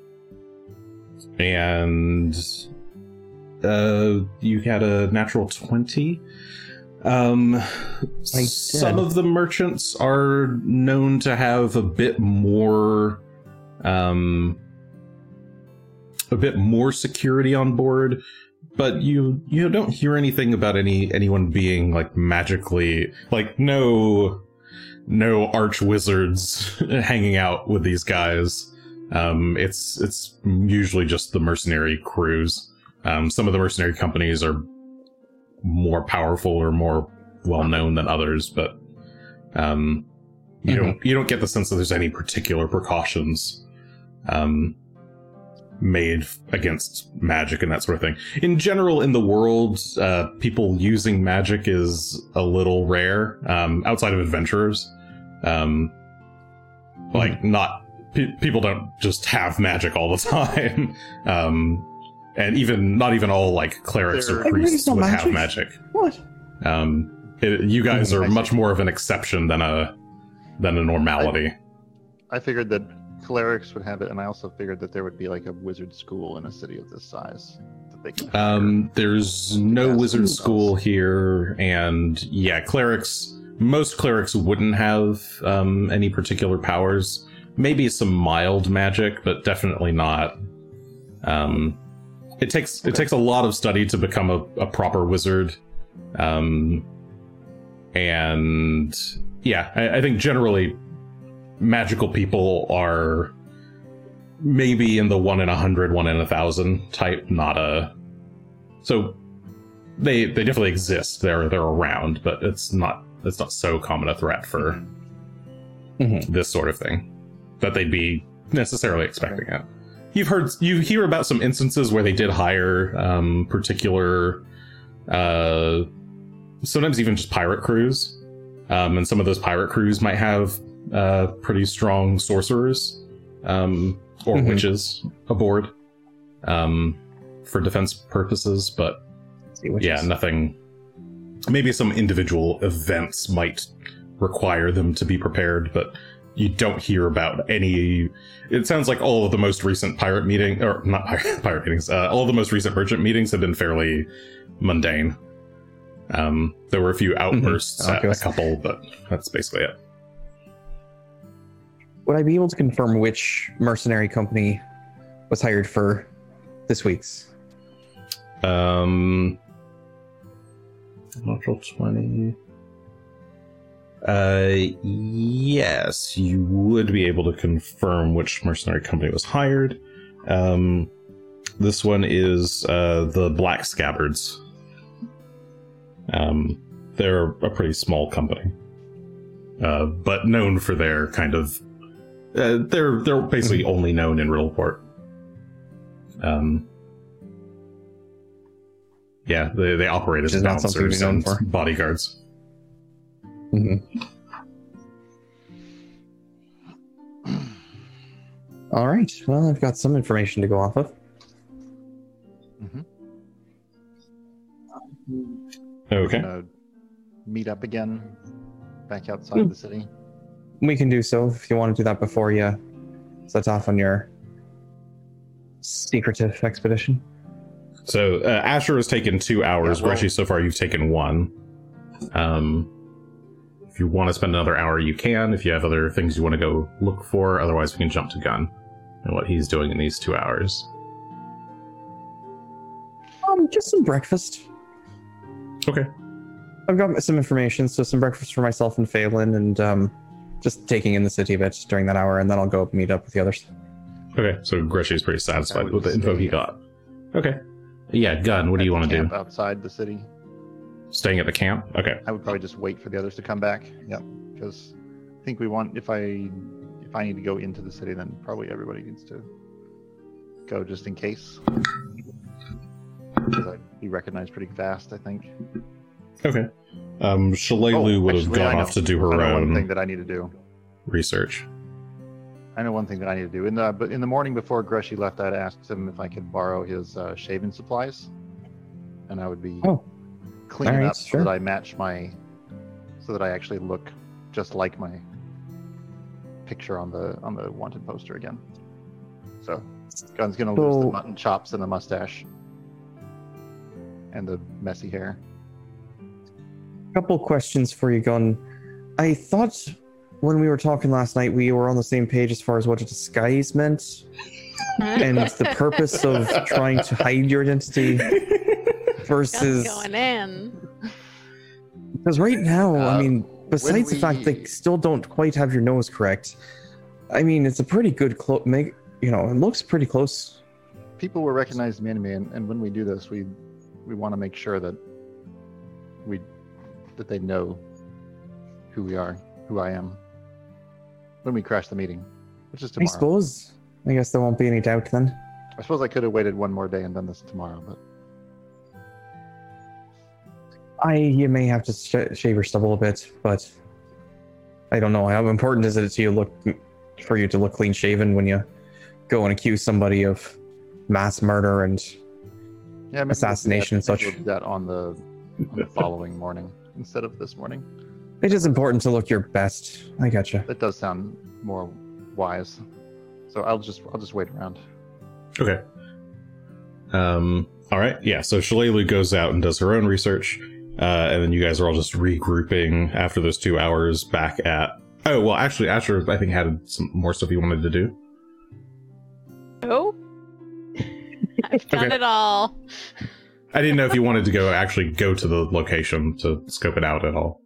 and uh, you had a natural 20. Um, some of the merchants are known to have a bit more, um, a bit more security on board, but you you don't hear anything about any anyone being like magically like no no arch wizards hanging out with these guys. Um, it's it's usually just the mercenary crews. Um, some of the mercenary companies are more powerful or more well known than others, but um, you don't you don't get the sense that there's any particular precautions um, made against magic and that sort of thing. In general, in the world, uh, people using magic is a little rare um, outside of adventurers. Um, like not pe- people don't just have magic all the time. um, and even not even all like clerics There- or priests not would have magic. magic. What? Um, it, you guys are I much more of an exception than a than a normality. I figured that clerics would have it, and I also figured that there would be like a wizard school in a city of this size that they could. Um, there's no Yes. wizard school here, and yeah, clerics. Most clerics wouldn't have um, any particular powers. Maybe some mild magic, but definitely not. Um, it takes it takes a lot of study to become a, a proper wizard. Um, and yeah, I, I think generally magical people are maybe in the one in a hundred, one in a thousand type, not a. So they they definitely exist. They're they're around, but it's not it's not so common a threat for Mhm. this sort of thing that they'd be necessarily expecting it. You've heard you hear about some instances where they did hire um, particular, uh, sometimes even just pirate crews, um, and some of those pirate crews might have uh, pretty strong sorcerers um, or Mhm. witches aboard um, for defense purposes, but yeah, nothing. Maybe some individual events might require them to be prepared, but you don't hear about any. It sounds like all of the most recent pirate meeting, or not pirate, pirate meetings, uh, all the most recent merchant meetings have been fairly mundane. Um, there were a few outbursts at Okay. a couple, but that's basically it. Would I be able to confirm which mercenary company was hired for this week's? Um, natural twenty. Uh, yes, you would be able to confirm which mercenary company was hired. Um, this one is uh, the Black Scabbards. Um, they're a pretty small company, uh, but known for their kind of. Uh, they're they're basically only known in Riddleport. Um, yeah, they, they operate as Which is not something to be bouncers known and for. bodyguards. Mm-hmm. All right. Well, I've got some information to go off of. Okay. Gonna meet up again back outside Hmm. the city. We can do so if you want to do that before you set off on your secretive expedition. So uh, Asher has taken two hours. Yeah, well- so far you've taken one. Um, if you want to spend another hour, you can. If you have other things you want to go look for, otherwise we can jump to Gun and what he's doing in these two hours. Um, just some breakfast. Okay. I've got some information, so some breakfast for myself and Phelan, and um, just taking in the city a bit during that hour, and then I'll go meet up with the others. Okay. So Greshy's pretty satisfied with the info he got. Okay. Yeah, Gun. What do you want to do? outside the city? Staying at the camp? Okay. I would probably just wait for the others to come back. Yep, because I think we want if I if I need to go into the city, then probably everybody needs to go just in case. Because I'd be recognized pretty fast, I think. Okay. Um, Shalelu Oh, would have actually, gone off to do her I know one own thing that I need to do. research. I know one thing that I need to do. In the but in the morning before Greshy left, I'd asked him if I could borrow his uh, shaving supplies, and I would be Oh. cleaning Alright, up so that I match my, so that I actually look just like my picture on the on the wanted poster again. So, Gun's gonna lose the So- mutton chops and the mustache, and the messy hair. Couple questions for you, Gun. I thought when we were talking last night, we were on the same page as far as what a disguise meant and the purpose of trying to hide your identity versus going in. because right now, I Uh, mean, besides the fact they we- still don't quite have your nose correct, I mean, it's a pretty good clo- make. You know, it looks pretty close. People will recognize the enemy, and, and when we do this, we we want to make sure that we that they know who we are, who I am, when we crash the meeting, which is I suppose. I guess there won't be any doubt then. I suppose I could have waited one more day and done this tomorrow, but I you may have to sh- shave your stubble a bit, but I don't know how important is it to you look for you to look clean shaven when you go and accuse somebody of mass murder and yeah, Assassination and such. We'll do that on the on the following morning instead of this morning. it is important to look your best. I gotcha. That does sound more wise. So I'll just I'll just wait around. Okay. Um. All right. Yeah. So Shalelu goes out and does her own research, uh, and then you guys are all just regrouping after those two hours back at. Oh well, actually, Asher, I think had some more stuff he wanted to do. Oh. I've done Okay. it all. I didn't know if you wanted to go actually go to the location to scope it out at all.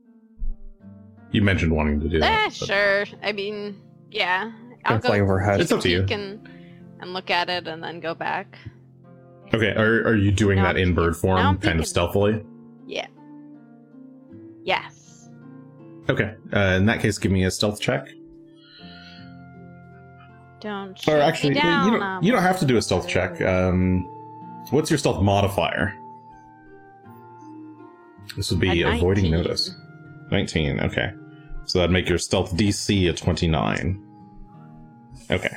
You mentioned wanting to do that. Ah, sure. I mean, yeah. I'll Gonna fly overhead. It's up to you. And, and look at it and then go back. Okay. Are are you doing No, that I'm in bird peeking. No, form, I'm kind of stealthily? Yeah. Yes. Okay. Uh, in that case, give me a stealth check. Don't. Or shoot me actually, down, you don't. I'm You don't have to do a stealth check. Um, what's your stealth modifier? This would be At avoiding 19. notice. Nineteen. Okay, so that'd make your stealth DC a twenty-nine. Okay.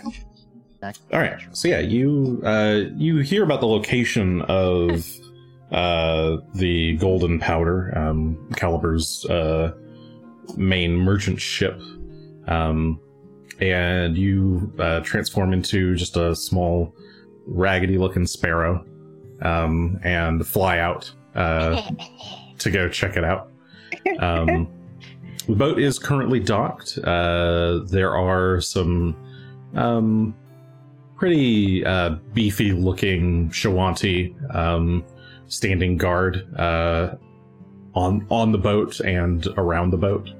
All right. So yeah, you uh, you hear about the location of uh, the Golden Powder, um, Caliber's uh, main merchant ship, um, and you uh, transform into just a small, raggedy-looking sparrow, um, and fly out uh, to go check it out. Um, the boat is currently docked. Uh, there are some um, pretty uh, beefy looking Shoanti um, standing guard uh, on on the boat and around the boat.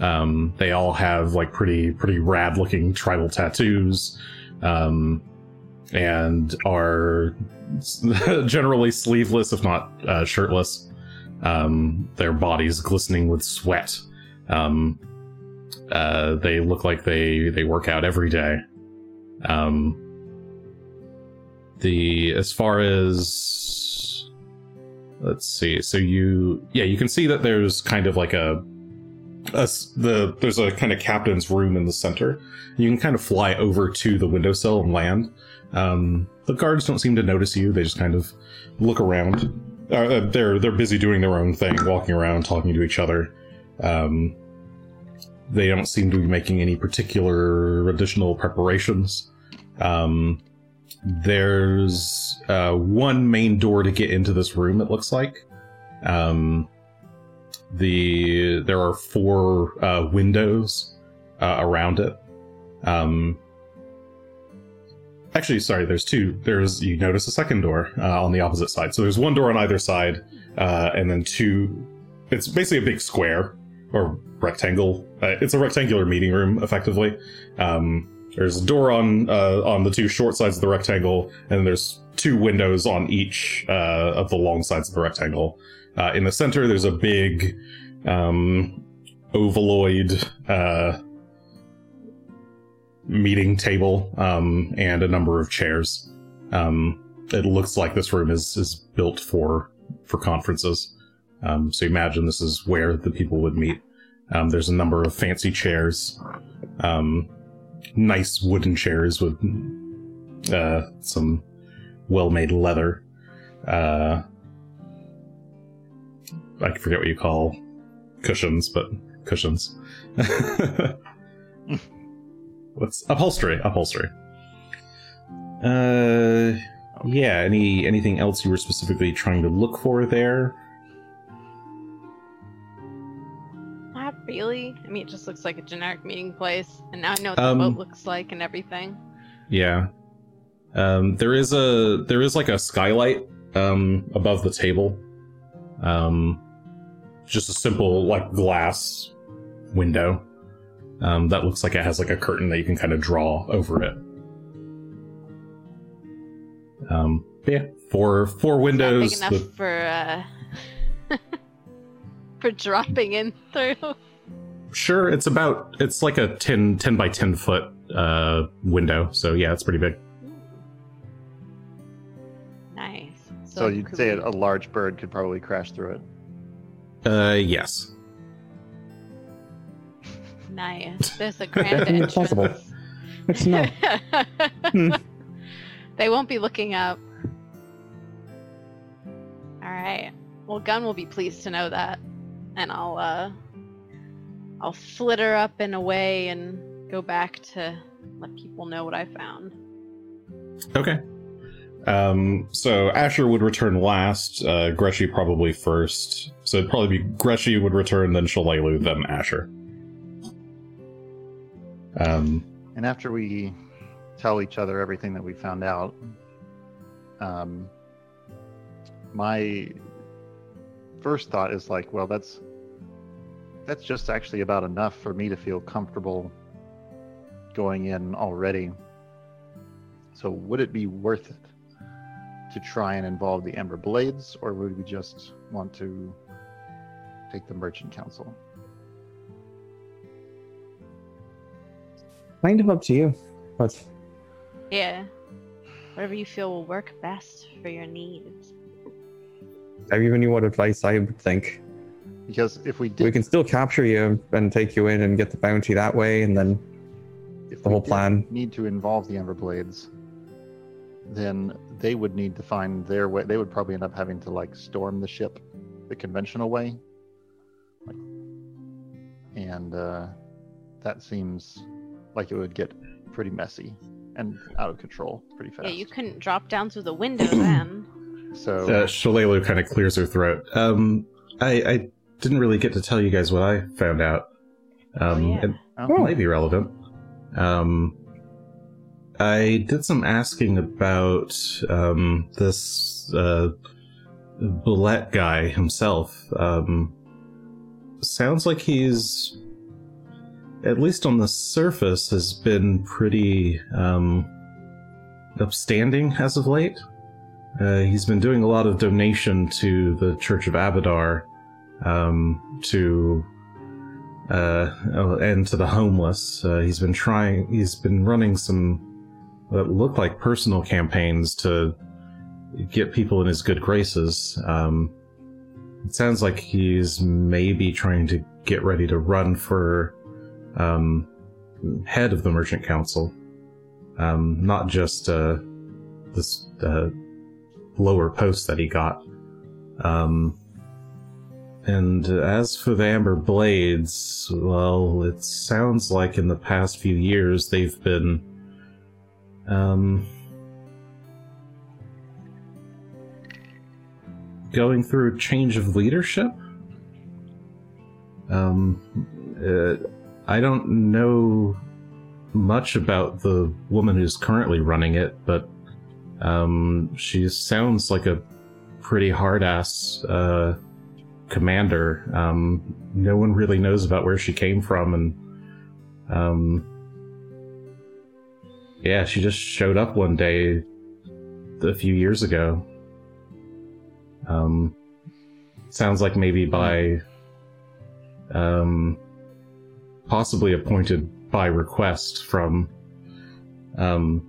Um, they all have like pretty pretty rad looking tribal tattoos, um, and are generally sleeveless, if not uh, shirtless. Um, their bodies glistening with sweat. Um, uh, they look like they they work out every day. Um, the as far as let's see, so you yeah you can see that there's kind of like a, a the there's a kind of captain's room in the center. You can kind of fly over to the windowsill and land. Um, the guards don't seem to notice you. They just kind of look around. Uh, they're they're busy doing their own thing, walking around, talking to each other. Um, they don't seem to be making any particular additional preparations. Um, there's uh, one main door to get into this room. It looks like. Um, the there are four uh, windows uh, around it. Um, actually, sorry. There's two. There's you notice a second door uh, on the opposite side. So there's one door on either side, uh, and then two. It's basically a big square or rectangle. Uh, it's a rectangular meeting room, effectively. Um, there's a door on uh, on the two short sides of the rectangle, and there's two windows on each uh, of the long sides of the rectangle. Uh, in the center, there's a big um, ovaloid meeting table um, and a number of chairs. Um, it looks like this room is is built for for conferences. Um, so imagine this is where the people would meet. Um, there's a number of fancy chairs, um, nice wooden chairs with uh, some well-made leather. Uh, I forget what you call cushions, but cushions. What's upholstery? Upholstery. Uh, yeah. Any anything else you were specifically trying to look for there? Not really. I mean, it just looks like a generic meeting place, and now I know what the Um, boat looks like and everything. Yeah. Um, there is a there is like a skylight um, above the table. Um, just a simple like glass window. Um, that looks like it has like a curtain that you can kind of draw over it. Um, but yeah, four four Not windows. big enough the- for uh, for dropping in through. sure, it's about it's like a 10, 10 by ten foot uh, window. So yeah, it's pretty big. Nice. So, you'd say we- a large bird could probably crash through it. Uh, yes. Nice. There's a grand entrance. Possible. It's not. Hmm. They won't be looking up. All right. Well, Gun will be pleased to know that, and I'll uh, I'll flitter up and away and go back to let people know what I found. Okay. Um, so Asher would return last, uh, Greshy probably first. So it'd probably be Greshy would return, then Shalelu, then Asher. Um, And after we tell each other everything that we found out, um, my first thought is like, well, that's that's just actually about enough for me to feel comfortable going in already. So, would it be worth it to try and involve the Amber Blades, or would we just want to take the Merchant Council? Kind of up to you, but Yeah. Whatever you feel will work best for your needs. I've given you what advice I would think. Because if we did We can still capture you and take you in and get the bounty that way, and then if The whole plan. need to involve the Amber Blades, then they would need to find their way. They would probably end up having to like storm the ship the conventional way, like, and uh, that seems like it would get pretty messy and out of control pretty fast. Yeah, you couldn't drop down through the window then. So Uh, Shalelu kind of clears her throat. Um, I, I didn't really get to tell you guys what I found out. Um, oh, yeah. It oh, might be relevant. Um, I did some asking about um, this uh, Bullet guy himself. Um, sounds like he's, at least on the surface, has been pretty um, upstanding as of late. Uh, he's been doing a lot of donation to the Church of Abadar, um, to uh, oh, and to the homeless. Uh, he's been trying. He's been running some that look like personal campaigns to get people in his good graces. Um, it sounds like he's maybe trying to get ready to run for um, head of the Merchant Council, um, not just uh, this uh, lower post that he got. Um, and as for the Amber Blades, well, it sounds like in the past few years they've been, um, going through a change of leadership. Um, uh, I don't know much about the woman who's currently running it, but um, she sounds like a pretty hard ass uh, commander. Um, no one really knows about where she came from, and um, yeah, she just showed up one day a few years ago. Um, sounds like maybe by um, possibly appointed by request from um,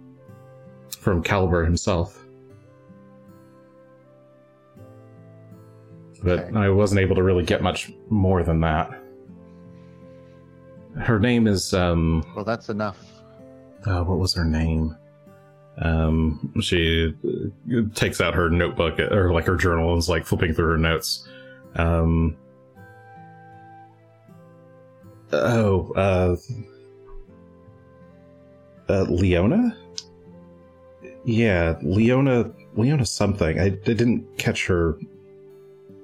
from Caliber himself. But Okay. I wasn't able to really get much more than that. Her name is um well, that's enough. uh, what was her name? Um, she uh, takes out her notebook or like her journal and is like flipping through her notes. Um, oh, uh, uh, Leona? Yeah, Leona, Leona something. I, I didn't catch her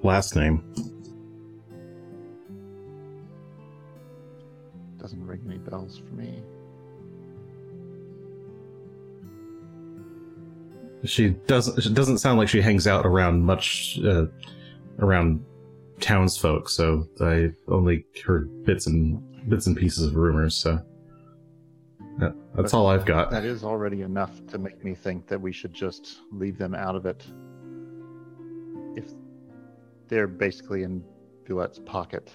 last name. Doesn't ring any bells for me. She doesn't. It doesn't sound like she hangs out around much, uh, around townsfolk. So I only heard bits and bits and pieces of rumors. So that, that's But all I've got. That is already enough to make me think that we should just leave them out of it. If they're basically in Buette's pocket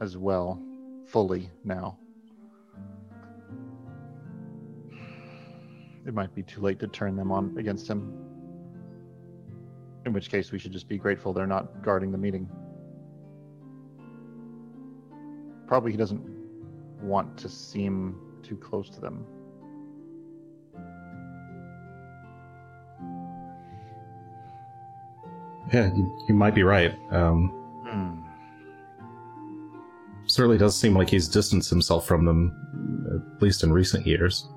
as well, fully now. It might be too late to turn them on against him. In which case, we should just be grateful they're not guarding the meeting. Probably he doesn't want to seem too close to them. Yeah, you, you might be right. Um, Hmm. certainly does seem like he's distanced himself from them, at least in recent years.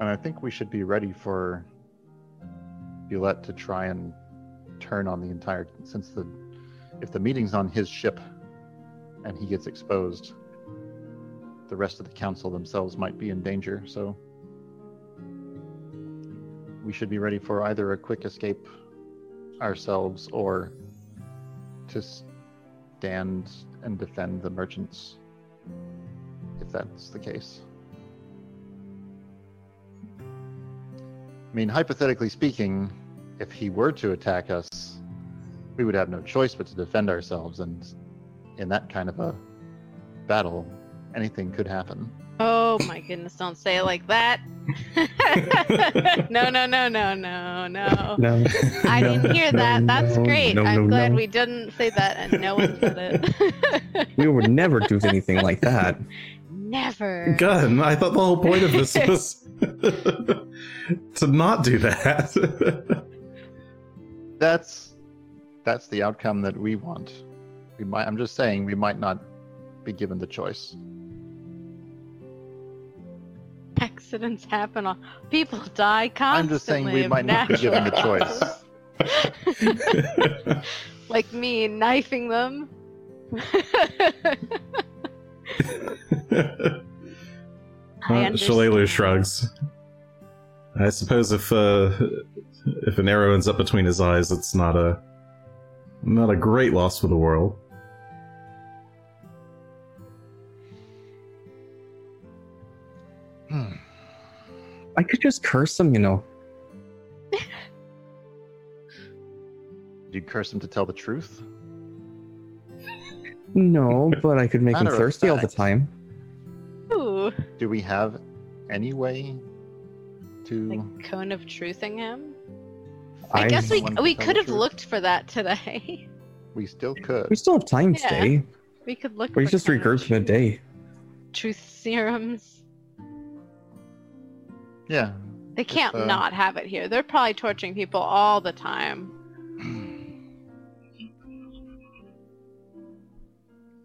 And I think we should be ready for Bulette to try and turn on the entire since the if the meeting's on his ship and he gets exposed, the rest of the council themselves might be in danger, so we should be ready for either a quick escape ourselves or to stand and defend the merchants if that's the case. I mean, hypothetically speaking, if he were to attack us, we would have no choice but to defend ourselves. And in that kind of a battle, anything could happen. Oh my goodness, don't say it like that. no, no, no, no, no, no. No. I No, didn't hear no, that. That's no, great. no, I'm no, glad no. we didn't say that and no one said it. We would never do anything like that. never. Gun. I thought the whole point of this was to not do that. That's that's the outcome that we want. We might. I'm just saying we might not be given the choice. Accidents happen. On, people die constantly. I'm just saying we might not be given the choice. like me knifing them. I Uh, understand. Shrugs. I suppose if uh, if an arrow ends up between his eyes, it's not a not a great loss for the world. Hmm. I could just curse him, you know. You curse him to tell the truth. No, but I could make him thirsty all the time. Ooh, Do we have any way to? like cone of truthing him. I, I- guess we we could have looked for that today. We still could. We still have time Yeah. today. we could look. We for just cone of regroup in a day. Truth serums. Yeah. They can't uh, not have it here. They're probably torturing people all the time.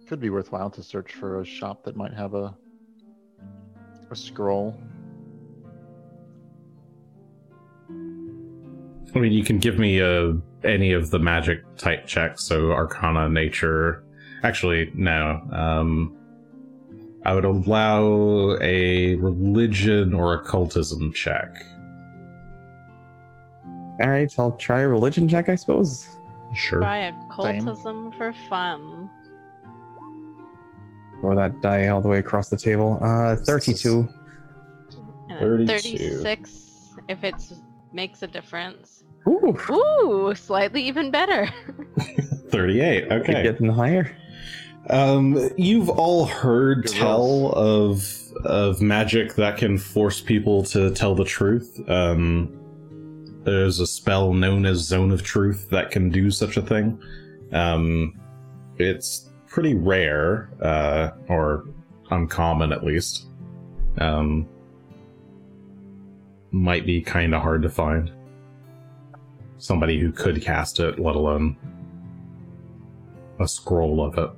Could be worthwhile to search for a shop that might have a a scroll. I mean, you can give me uh, any of the magic type checks, so Arcana, Nature. Actually, no. Um, I would allow a religion or occultism check. All right, I'll try a religion check, I suppose. Sure. Try occultism for fun. Or that die all the way across the table. Uh, 32. 32. 36 if it makes a difference. Ooh, Ooh, slightly even better. 38. keep Okay. getting higher. Um, you've all heard Good tell of of magic that can force people to tell the truth. Um, there's a spell known as Zone of Truth that can do such a thing. Um, it's pretty rare, uh, or uncommon at least. Um, might be kind of hard to find. Somebody who could cast it, let alone a scroll of it.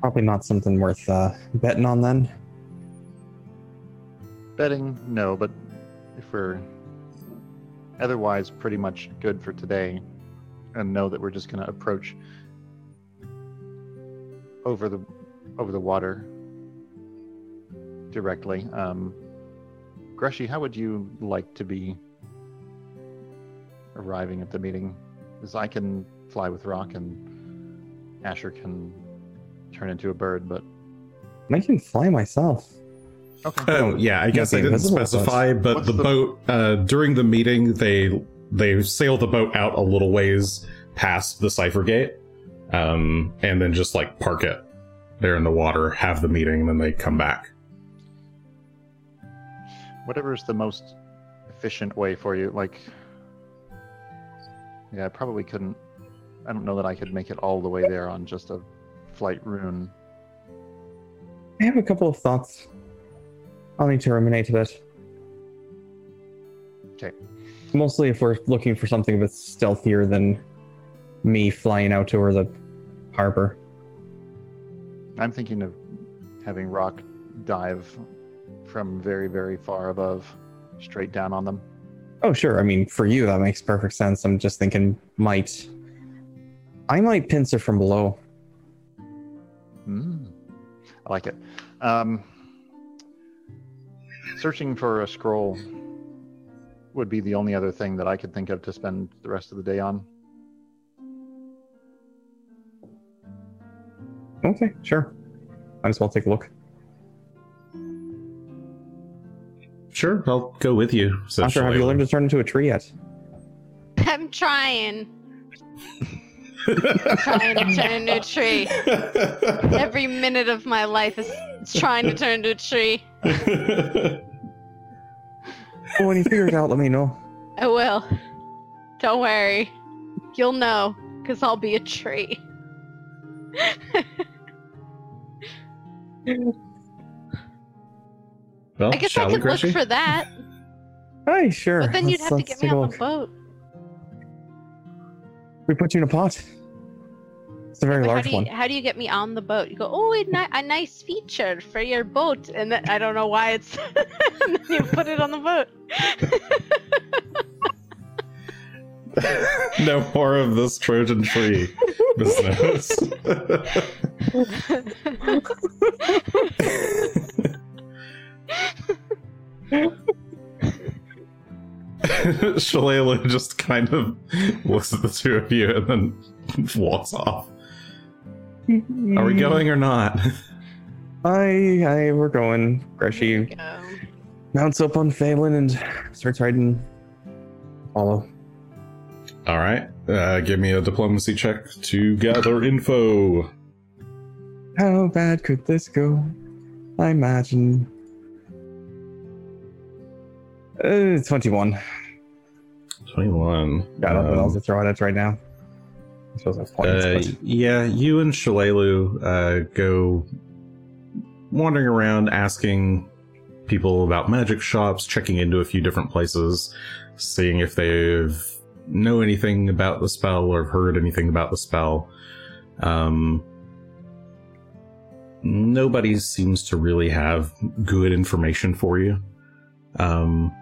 Probably not something worth uh, betting on then. Betting, no, but if we're otherwise pretty much good for today, and know that we're just going to approach over the over the water directly. Um, Greshy, how would you like to be arriving at the meeting? Because I can fly with Rock, and Asher can turn into a bird. But I can fly myself. okay, Oh yeah, I guess I didn't specify, but What's the, the- boat uh, during the meeting they they sail the boat out a little ways past the cipher gate, um, and then just like park it there in the water, have the meeting, and then they come back. Whatever is the most efficient way for you like yeah i probably couldn't i don't know that i could make it all the way there on just a flight rune I have a couple of thoughts. I'll need to ruminate a bit. Okay. Mostly if we're looking for something that's stealthier than me flying out over the harbor. i'm thinking of having rock dive from very very far above straight down on them Oh, sure. I mean, for you, that makes perfect sense. I'm just thinking, might. I might pincer from below. mm. i like it um, searching for a scroll would be the only other thing that i could think of to spend the rest of the day on Okay, sure. Might as well take a look. Sure, I'll go with you. So After, have you learned to turn into a tree yet? I'm trying. Trying to turn into a tree. Every minute of my life is trying to turn into a tree. Oh, when you figure it out, let me know. I will. Don't worry. You'll know. because I'll be a tree. Well, I guess I we, could look for that, Hey, sure. but then you'd let's- have to let's get me a on the boat. We put you in a pot. It's a very But how large do you one. how do you get me on the boat? You go, oh, a, ni- a nice feature for your boat, and then I don't know why it's. and then you put it on the boat. no more of this Trojan tree business. Shalelu just kind of looks at the two of you and then walks off. Are we going or not? I, I, we're going. There Greshy go. mounts up on Phelan and starts riding. Follow. All right. Uh, give me a diplomacy check to gather info. How bad could this go? I imagine. Uh, 21. 21. Got nothing Um, else to throw at it right now. I suppose that's points, Uh, yeah, you and Shalelu uh, go wandering around asking people about magic shops, checking into a few different places, seeing if they know anything about the spell or have heard anything about the spell. Um, nobody seems to really have good information for you. Um,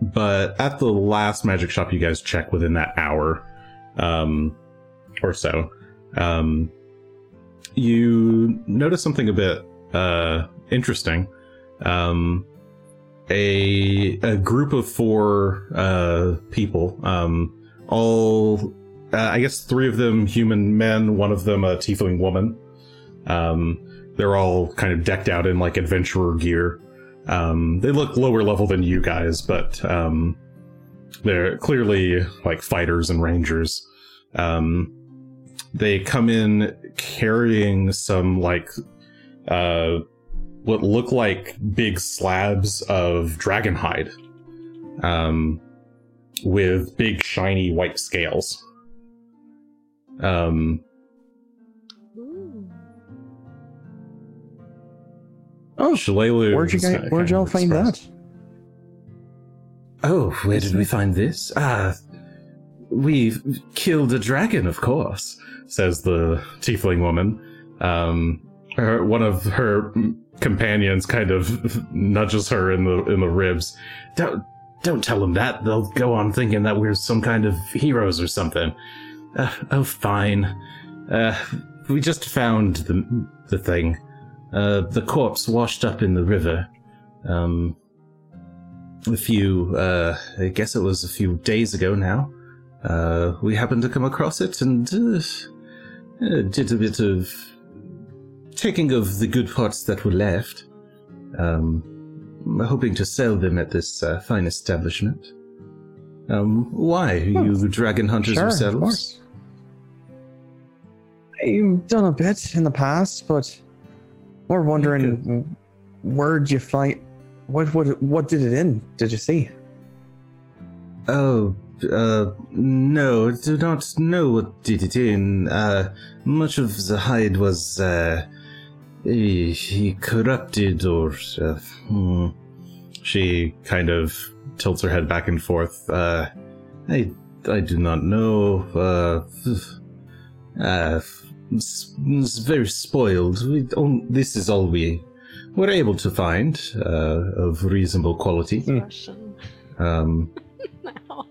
but at the last magic shop you guys check within that hour, um, or so, um, you notice something a bit uh, interesting. Um, a a group of four uh, people, um, all uh, I guess three of them human men, one of them a tiefling woman. Um, they're all kind of decked out in like adventurer gear. Um, they look lower level than you guys, but um, they're clearly like fighters and rangers. Um, they come in carrying some like uh, what look like big slabs of dragon hide, um, with big shiny white scales. Um, Oh, Shalelu where'd you guys, where'd y'all find that? Oh, where did we find this? Ah, we killed a dragon, of course. says the tiefling woman. Um, her, one of her companions kind of nudges her in the in the ribs. Don't don't tell them that. They'll go on thinking that we're some kind of heroes or something. Uh, oh, fine. Uh, we just found the the thing. Uh, the corpse washed up in the river. Um, a few, uh, I guess it was a few days ago now. Uh, we happened to come across it and uh, uh, did a bit of taking of the good parts that were left. Um, hoping to sell them at this uh, fine establishment. Um, why? Are you dragon hunters Sure, of yourselves? course. I've done a bit in the past, but we're wondering where'd you fight? What what what did it in? Did you see? Oh, uh, no, I do not know what did it in. Uh, much of the hide was, uh, eh, he corrupted or, uh, hmm. She kind of tilts her head back and forth. Uh, I, I do not know. Uh, uh, very spoiled. We don't, this is all we were able to find uh, of reasonable quality. Hmm. Um, now.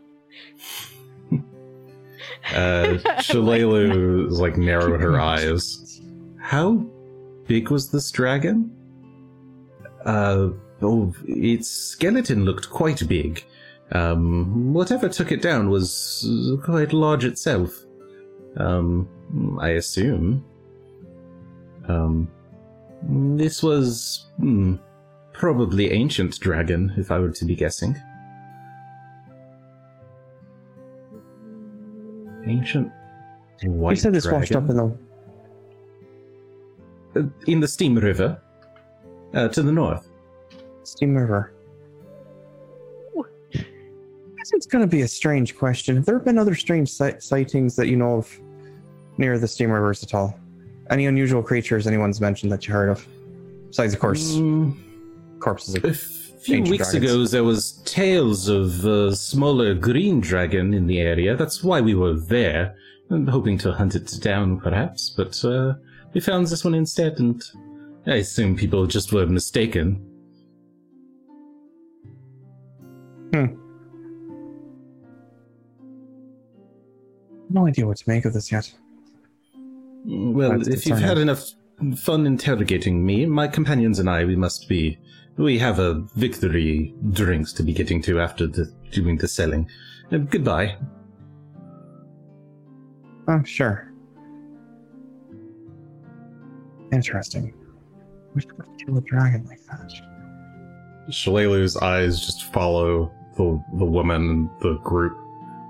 uh, Shalelu is like narrowed her eyes. how big was this dragon? Uh, oh, its skeleton looked quite big. Um, whatever took it down was quite large itself. Um, I assume. Um, this was hmm, probably ancient dragon, if I were to be guessing. Ancient white you said this washed up dragon? in the Uh, in the Steam River, uh, to the north. Steam River. guess it's going to be a strange question. Have there been other strange si- sightings that you know of near the steam rivers at all? Any unusual creatures anyone's mentioned that you heard of? Besides, of course, Mm, corpses. a Of- few weeks dragons. ago, there was tales of a smaller green dragon in the area. That's why we were there, hoping to hunt it down, perhaps. But uh, we found this one instead, and I assume people just were mistaken. Hmm. no idea what to make of this yet. Well, That's if you've had enough fun interrogating me, my companions and I, we must be. We have a victory drinks to be getting to after the, doing the selling. Uh, goodbye. Oh, sure. Interesting. Wish I could kill a dragon like that. Shalelu's eyes just follow the the woman, the group,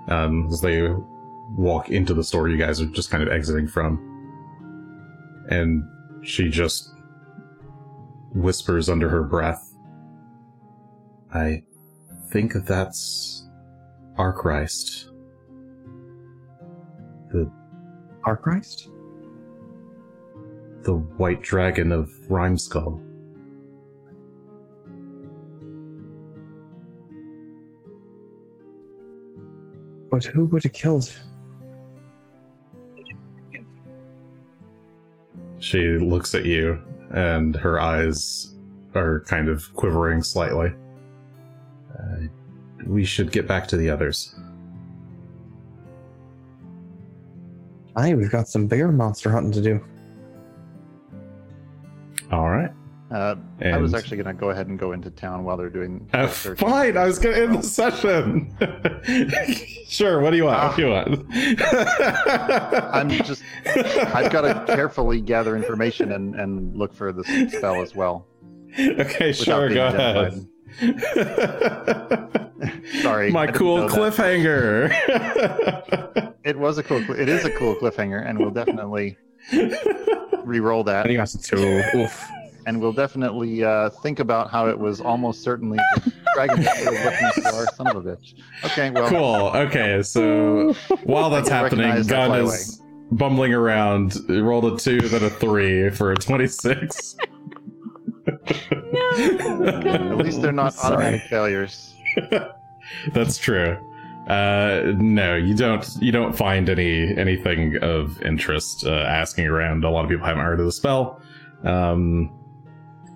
um, as they walk into the store you guys are just kind of exiting from. And she just whispers under her breath, I think that's Arkrisst. The Arkrisst? the white dragon of Rimeskull. But who would have killed? She looks at you, and her eyes are kind of quivering slightly. Uh, we should get back to the others. Aye, we've got some bigger monster hunting to do. All right. Uh, I was actually going to go ahead and go into town while they're doing. Uh, fine, I was gonna end the session. sure. What do you want? What do you want? I'm just. I've got to carefully gather information and, and look for the spell as well. okay, sure. Go ahead. Sorry, My cool cliffhanger. It was a cool. It is a cool cliffhanger, and we'll definitely re-roll that. I think that's a two. Oof. And we'll definitely uh, think about how it was almost certainly the dragon that we were looking for. Son of a bitch. Okay, well, cool. Okay, so while that's happening, recognize Gun fly is bumbling around. He rolled a two, then a three for a twenty-six. at least they're not Sorry. automatic failures. That's true. Uh, no, you don't. You don't find any anything of interest. Uh, asking around, a lot of people haven't heard of the spell, um,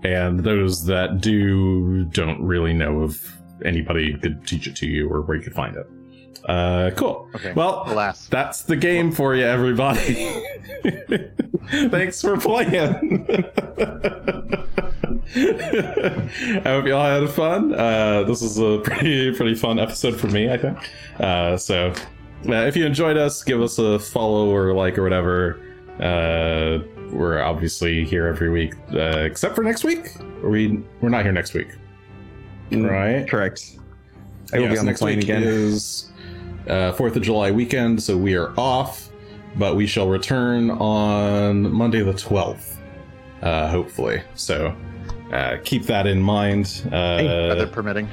and those that do don't really know of anybody who could teach it to you or where you could find it. Uh, cool. Okay. Well, Alas. that's the game for you, everybody. Thanks for playing. I hope y'all had fun. Uh, this is a pretty pretty fun episode for me, I think. Uh, so, uh, if you enjoyed us, give us a follow or like or whatever. Uh, we're obviously here every week, uh, except for next week. We we're not here next week, right? Correct. I will Yes, be on the next plane week again. is uh, Fourth of July weekend, so we are off, but we shall return on Monday the twelfth, uh, hopefully. So uh, keep that in mind. weather Uh, permitting.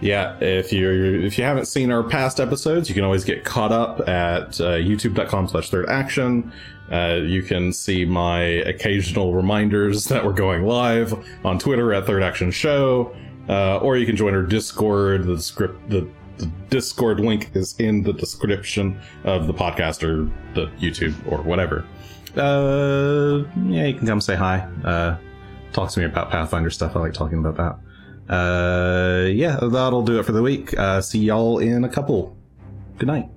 yeah, if you if you haven't seen our past episodes, you can always get caught up at uh, youtube.com/slash third action. Uh, you can see my occasional reminders that we're going live on Twitter at Third Action Show, uh, or you can join our Discord. The script, the, the Discord link is in the description of the podcast or the YouTube or whatever. Uh, yeah, you can come say hi. Uh, talk to me about Pathfinder stuff. I like talking about that. Uh, yeah, that'll do it for the week. Uh, see y'all in a couple. Good night.